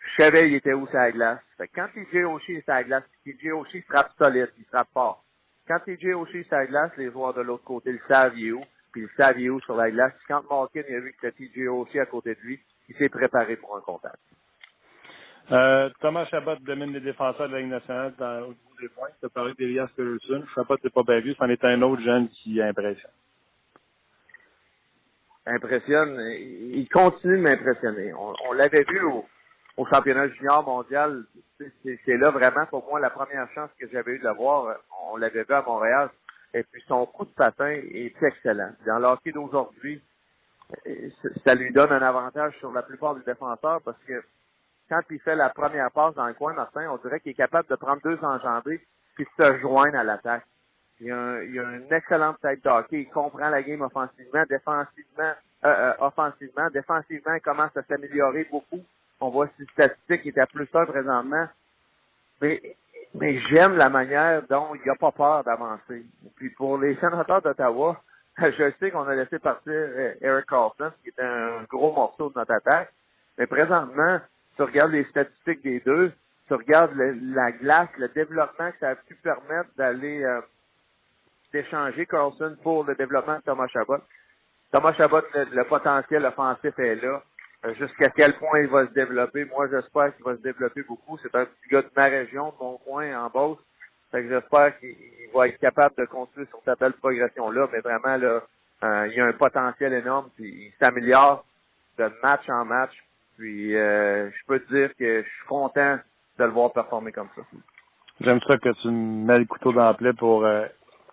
je savais il était où sa glace. Fait que quand TJ Oshie est sa glace, TJ Oshie frappe solide, il frappe fort. Quand TJ Oshie est sa glace, les joueurs de l'autre côté le savent où, puis savent où sur la glace. Quand Malkin a vu que c'était TJ Oshie à côté de lui, il s'est préparé pour un contact. Euh, Thomas Chabot domine les défenseurs de la Ligue nationale dans, au bout des points. Tu as parlé d'Elias Peterson. Chabot n'est pas bien vu. C'en est un autre jeune qui impressionne. Impressionne. Il continue de m'impressionner. On, on l'avait vu au, au championnat junior mondial. C'est là vraiment pour moi la première chance que j'avais eu de le voir. On l'avait vu à Montréal. Et puis son coup de patin est excellent. Dans l'hockey d'aujourd'hui, ça lui donne un avantage sur la plupart des défenseurs parce que quand il fait la première passe dans le coin, Martin, on dirait qu'il est capable de prendre deux enjambées puis se joindre à l'attaque. Il a, un, il a une excellente tête d'hockey. Il comprend la game offensivement, défensivement, euh, euh, offensivement. Défensivement, il commence à s'améliorer beaucoup. On voit ses statistiques qui étaient à plus 1 présentement. Mais, mais j'aime la manière dont il n'a pas peur d'avancer. Puis pour les sénateurs d'Ottawa, *laughs* je sais qu'on a laissé partir euh, Eric Carlson, qui est un gros morceau de notre attaque. Mais présentement, tu regardes les statistiques des deux, tu regardes la glace, le développement que ça a pu permettre d'aller euh, d'échanger Carlson pour le développement de Thomas Chabot. Thomas Chabot, le, potentiel offensif est là. Euh, jusqu'à quel point il va se développer, moi j'espère qu'il va se développer beaucoup. C'est un petit gars de ma région, de mon coin, en Beauce. Fait que j'espère qu'il va être capable de continuer sur cette belle progression-là, mais vraiment là, euh, il y a un potentiel énorme, puis il s'améliore de match en match. Puis euh, je peux te dire que je suis content de le voir performer comme ça. J'aime ça que tu me mets le couteau dans la plaie pour euh,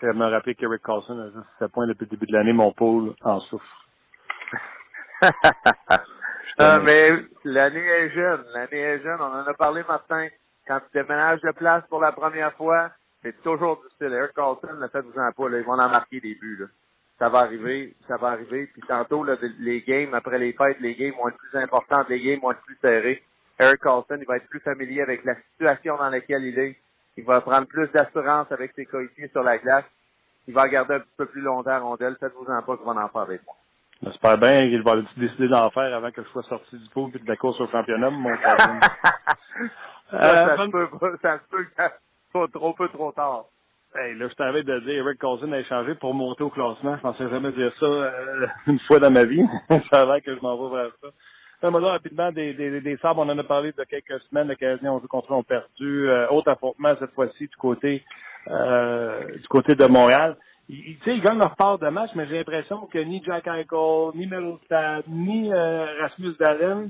me rappeler qu'Eric Carlson a juste ce point depuis le début de l'année, mon pôle en souffre. *laughs* ah, mais l'année est jeune, l'année est jeune. On en a parlé matin. Quand tu déménages de place pour la première fois, c'est toujours difficile. Eric Carlson, le fait vous en pas, là, ils vont en marquer des buts. Là ça va arriver, ça va arriver. Puis tantôt, là, les games, après les fêtes, les games vont être plus importantes, les games vont être plus serrés. Eric Carlson, il va être plus familier avec la situation dans laquelle il est. Il va prendre plus d'assurance avec ses coéquipiers sur la glace. Il va garder un petit peu plus longtemps à rondelle. Faites-vous-en pas qu'il va en faire avec moi. J'espère bien qu'il va décider d'en faire avant que je sois sorti du pot et de la course au championnat, mon *laughs* ça, ça, se peut, ça se peut que ça soit trop peu trop tard. Hey, là, je t'avais de dire Eric Cousin a échangé pour monter au classement. Je pensais jamais dire ça euh, *laughs* une fois dans ma vie. *laughs* ça a l'air que je m'en vais vers ça. Fais-moi rapidement des, des, des sabres. On en a parlé de quelques semaines. Le Canadien, on joue contre ont perdu. Euh, autre affrontement cette fois-ci du côté euh, du côté de Montréal. Ils, ils gagnent leur part de match, mais j'ai l'impression que ni Jack Eichel, ni Middlestad, ni euh, Rasmus Dahlin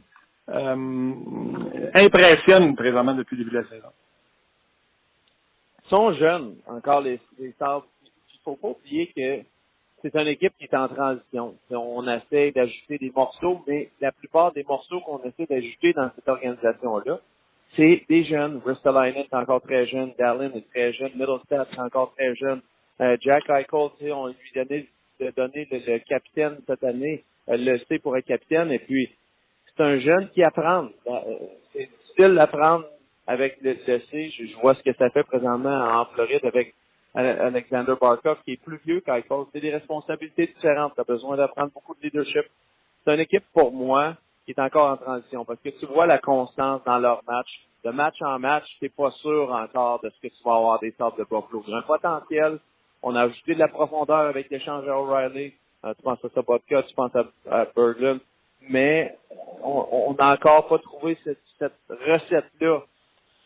impressionnent présentement depuis le début de la saison sont jeunes, encore les, Sabres. Il faut pas oublier que c'est une équipe qui est en transition. On essaie d'ajouter des morceaux, mais la plupart des morceaux qu'on essaie d'ajouter dans cette organisation-là, c'est des jeunes. Ristolainen est encore très jeune, Dallin est très jeune, Middlestat est encore très jeune. Euh, Jack Eichel, on lui donnait, donné le, le, capitaine cette année, euh, le sait pour être capitaine, et puis c'est un jeune qui apprend. Euh, c'est difficile d'apprendre avec le, C. Je, vois ce que ça fait présentement en Floride avec Alexander Barkov, qui est plus vieux qu'Eichel. C'est des responsabilités différentes. Tu as besoin d'apprendre beaucoup de leadership. C'est une équipe, pour moi, qui est encore en transition parce que tu vois la constance dans leur match. De match en match, tu pas sûr encore de ce que tu vas avoir des sortes de Buffalo. Il un potentiel. On a ajouté de la profondeur avec l'échange à O'Reilly. Euh, tu penses à Sabotka, tu penses à, à Berglund? Mais on n'a encore pas trouvé cette, cette recette-là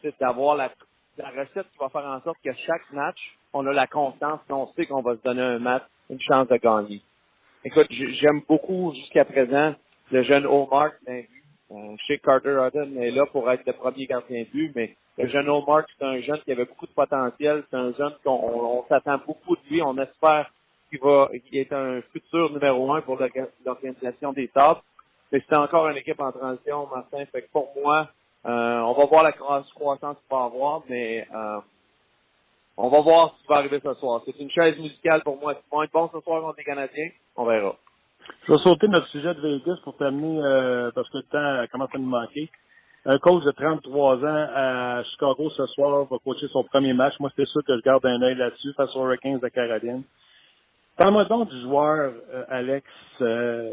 c'est d'avoir la, la recette qui va faire en sorte que chaque match, on a la confiance, on sait qu'on va se donner un match, une chance de gagner. Écoute, j'aime beaucoup jusqu'à présent le jeune Omar euh, chez Carter Hutton est là pour être le premier gardien de but, mais le jeune Omar, c'est un jeune qui avait beaucoup de potentiel, c'est un jeune qu'on on, s'attend beaucoup de lui, on espère qu'il va qu'il est un futur numéro un pour l'organisation des Sables. Mais c'est encore une équipe en transition, Martin. Fait que pour moi, euh, on va voir la croissance qu'il va avoir, mais euh, on va voir ce qui va arriver ce soir. C'est une chaise musicale pour moi. Ils vont être bons ce soir contre les Canadiens. On verra. Je vais sauter notre sujet de Vegas pour terminer, euh, parce que le temps commence à nous manquer. Un coach de 33 ans à Chicago ce soir va coacher son premier match. Moi, c'est sûr que je garde un œil là-dessus face aux Hurricanes de Caroline. Parle-moi donc du joueur, euh, Alex. Euh,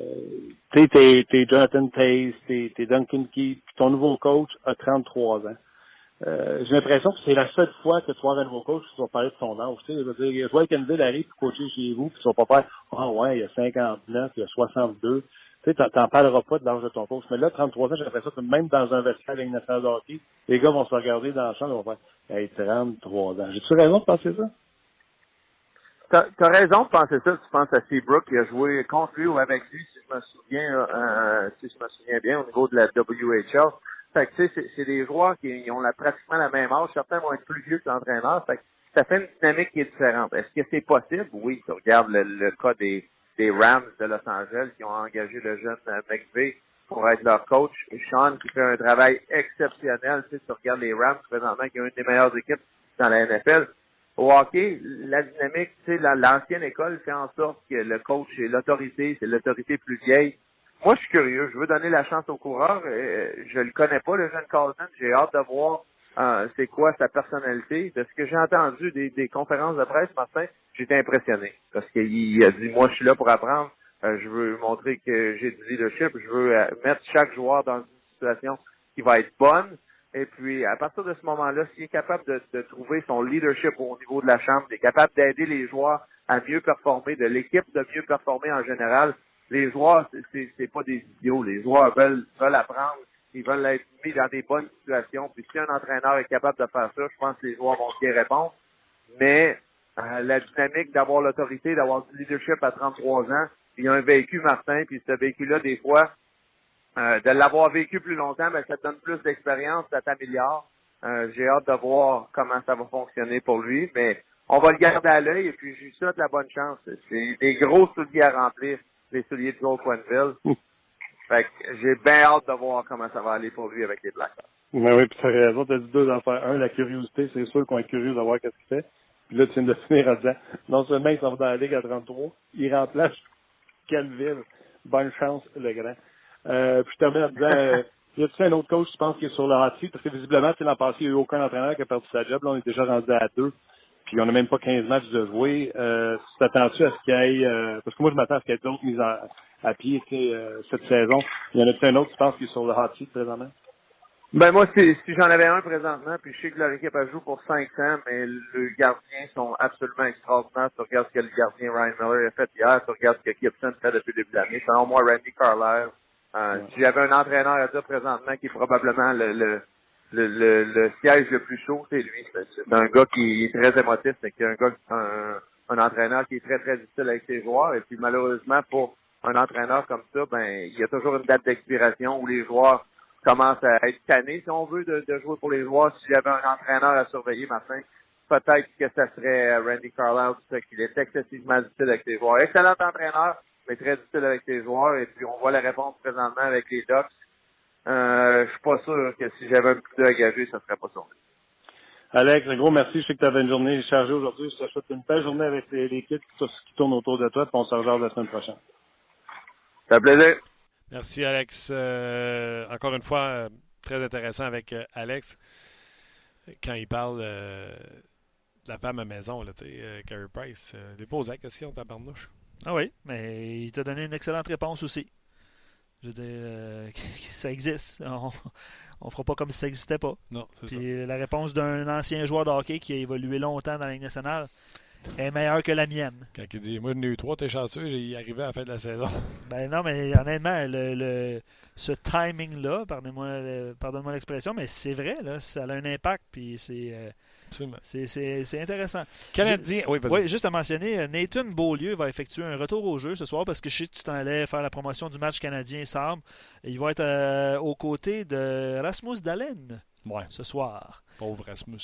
t'es, t'es, Jonathan Taze, t'es, t'es Duncan Key, ton nouveau coach a 33 ans. Euh, j'ai l'impression que c'est la seule fois que tu vois un nouveau coach qui va parler de son âge. Tu sais, je veux dire, vois Kenville arrive pour coacher chez vous, puis tu vas pas faire Ah ouais, il y a 59, il y a 62. Tu sais, t'en parleras pas de l'âge de ton coach. Mais là, 33 ans, j'ai l'impression que même dans un vestiaire avec nationale de hockey, les gars vont se regarder dans le champ et vont faire Hey, 33 ans. J'ai-tu raison de penser ça? T'as as raison de penser ça. Tu penses à Seabrook qui a joué contre lui ou avec lui, si je me souviens, euh, si je me souviens bien, au niveau de la WHL. Fait que, tu sais, c'est des joueurs qui ont la, pratiquement la même âge. Certains vont être plus vieux que l'entraîneur. Fait que ça fait une dynamique qui est différente. Est-ce que c'est possible? Oui. Tu regardes le, cas des, des Rams de Los Angeles qui ont engagé le jeune euh, McVeigh pour être leur coach. Et Sean qui fait un travail exceptionnel. Tu, sais, tu regardes les Rams présentement qui ont une des meilleures équipes dans la NFL. Au hockey, la dynamique, tu sais, l'ancienne école fait en sorte que le coach est l'autorité, c'est l'autorité plus vieille. Moi, je suis curieux. Je veux donner la chance au coureur. Euh, je le connais pas, le jeune Carlton. J'ai hâte de voir euh, c'est quoi sa personnalité. De ce que j'ai entendu des, des, conférences de presse ce matin, j'étais impressionné. Parce qu'il a dit, moi, je suis là pour apprendre. Euh, je veux montrer que j'ai du leadership. Je veux mettre chaque joueur dans une situation qui va être bonne. Et puis, à partir de ce moment-là, s'il est capable de, de, trouver son leadership au niveau de la chambre, est capable d'aider les joueurs à mieux performer, de l'équipe de mieux performer en général, les joueurs, c'est, c'est pas des idiots. Les joueurs veulent, veulent apprendre. Ils veulent être mis dans des bonnes situations. Puis si un entraîneur est capable de faire ça, je pense que les joueurs vont bien répondre. Mais euh, la dynamique d'avoir l'autorité, d'avoir du leadership à 33 ans, il y a un vécu, Martin, puis ce vécu-là, des fois, euh, de l'avoir vécu plus longtemps, ben, ça te donne plus d'expérience, ça t'améliore. Euh, j'ai hâte de voir comment ça va fonctionner pour lui, mais on va le garder à l'œil et puis je lui souhaite la bonne chance. C'est des gros souliers à remplir les souliers de Joe Quenville. fait que j'ai bien hâte de voir comment ça va aller pour lui avec les Blackhawks. Mais oui, puis tu as raison, tu as dit deux affaires. Un, la curiosité, c'est sûr qu'on est curieux de voir qu'est-ce qu'il fait. Puis là, tu viens de finir en disant, non seulement il s'en va dans la Ligue à 33, il remplace Canville. Bonne chance, le grand. Euh, puis je termine en disant, euh, *laughs* y a-t-il un autre coach, je pense, qui est sur le hot Parce que visiblement, l'an passé, il n'y a eu aucun entraîneur qui a perdu sa job. Là, on est déjà rendu à deux puis on n'a même pas 15 matchs de jouer. Euh, t'attends-tu à ce qu'il y ait, euh, parce que moi je m'attends à ce qu'il y ait d'autres mises à, à pied euh, cette saison. Il y en a-t-il un autre, tu penses, qui est sur le hot seat présentement? Ben moi, si, si j'en avais un présentement, puis je sais que leur équipe a joué pour 500, mais les gardiens sont absolument extraordinaires. Tu regardes ce que le gardien Ryan Miller a fait hier, tu regardes ce que Gibson fait depuis le début de l'année. Selon moi, Randy Carlisle, euh, si j'avais un entraîneur à dire présentement qui est probablement le, le le, le, siège le plus chaud, c'est lui. C'est un gars qui est très émotif, c'est un gars, un, un entraîneur qui est très, très difficile avec ses joueurs. Et puis malheureusement, pour un entraîneur comme ça, ben, il y a toujours une date d'expiration où les joueurs commencent à être tannés, si on veut, de, de jouer pour les joueurs. Si j'avais un entraîneur à surveiller Martin, peut-être que ça serait Randy Carlisle, qu'il est excessivement difficile avec ses joueurs. Excellent entraîneur, mais très difficile avec ses joueurs. Et puis on voit la réponse présentement avec les Ducks. Euh, je suis pas sûr que si j'avais un petit peu engagé, ça serait pas ça. Alex, un gros merci. Je sais que tu avais une journée chargée aujourd'hui. Je te souhaite une belle journée avec l'équipe qui, qui tourne autour de toi. Puis on se rejoint la semaine prochaine. Ça fait plaisir. Merci, Alex. Euh, encore une fois, euh, très intéressant avec euh, Alex quand il parle de la femme à maison, là, tu sais, Carey Price. il posé la question, tabarnouche. Ah oui, mais il t'a donné une excellente réponse aussi. Je veux dire, euh, *laughs* ça existe. On, ne fera pas comme si ça n'existait pas. Non, Puis la réponse d'un ancien joueur de hockey qui a évolué longtemps dans la Ligue nationale est meilleure que la mienne. Quand il dit Moi, j'en ai eu trois, t'es chanceux, j'ai arrivé à la fin de la saison. *laughs* Ben non, mais honnêtement, le, ce timing-là, pardonnez-moi pardonne l'expression, mais c'est vrai, là, ça a un impact. Puis c'est. Euh, c'est intéressant. Canadien, oui, oui, juste à mentionner, euh, Nathan Beaulieu va effectuer un retour au jeu ce soir parce que je sais que tu t'en allais faire la promotion du match canadien-Sabre. Il va être euh, aux côtés de Rasmus Dallin ce soir. Pauvre Rasmus.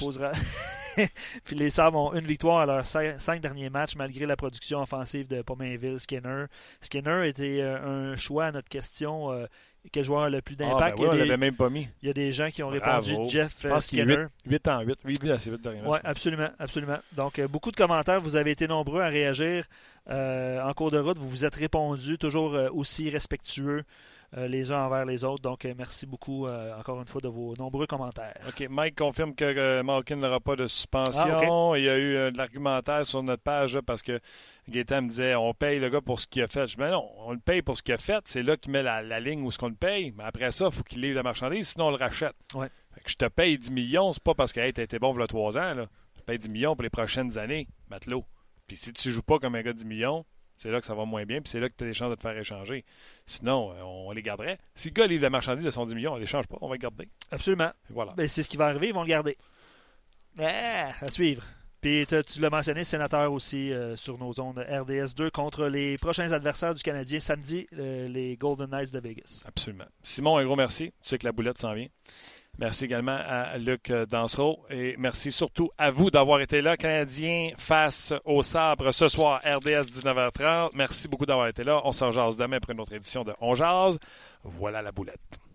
*laughs* Puis les Sabres ont une victoire à leurs cinq derniers matchs malgré la production offensive de Pomainville Skinner. Skinner était euh, un choix à notre question quel joueur a le plus d'impact. Ah, ben oui, on l'avait même pas mis. Il y a des gens qui ont répondu Jeff Je pense Skinner. 8, 8 en 8. Oui, lui, assez vite derrière. Oui, absolument, absolument. Donc, euh, beaucoup de commentaires. Vous avez été nombreux à réagir euh, en cours de route. Vous vous êtes répondu, toujours euh, aussi respectueux les uns envers les autres. Donc, merci beaucoup encore une fois de vos nombreux commentaires. OK. Mike confirme que Malkin n'aura pas de suspension. Ah, Il y a eu de l'argumentaire sur notre page parce que Gaétan me disait on paye le gars pour ce qu'il a fait. Je dis, mais non, on le paye pour ce qu'il a fait. C'est là qu'il met la, ligne où ce qu'on le paye. Mais après ça, il faut qu'il livre la marchandise, sinon on le rachète. Ouais. je te paye 10 millions, c'est pas parce que hey, tu été bon a 3 ans. Là. 10 millions pour les prochaines années, matelot. Puis si tu joues pas comme un gars de 10 millions, c'est là que ça va moins bien, puis c'est là que tu as des chances de te faire échanger. Sinon, euh, on les garderait. Si le gars livre la marchandise de son 10 millions, on ne l'échange pas, on va le garder. Absolument. voilà. Ben, c'est ce qui va arriver, ils vont le garder. Ah, à suivre. Puis tu l'as mentionné, sénateur aussi euh, sur nos ondes RDS 2 contre les prochains adversaires du Canadien samedi, euh, les Golden Knights de Vegas. Absolument. Simon, un gros merci. Tu sais que la boulette s'en vient. Merci également à Luc Dansereau et merci surtout à vous d'avoir été là. Canadien face au sabre ce soir, RDS 19h30. Merci beaucoup d'avoir été là. On s'en jase demain pour une autre édition de On Jase. Voilà la boulette.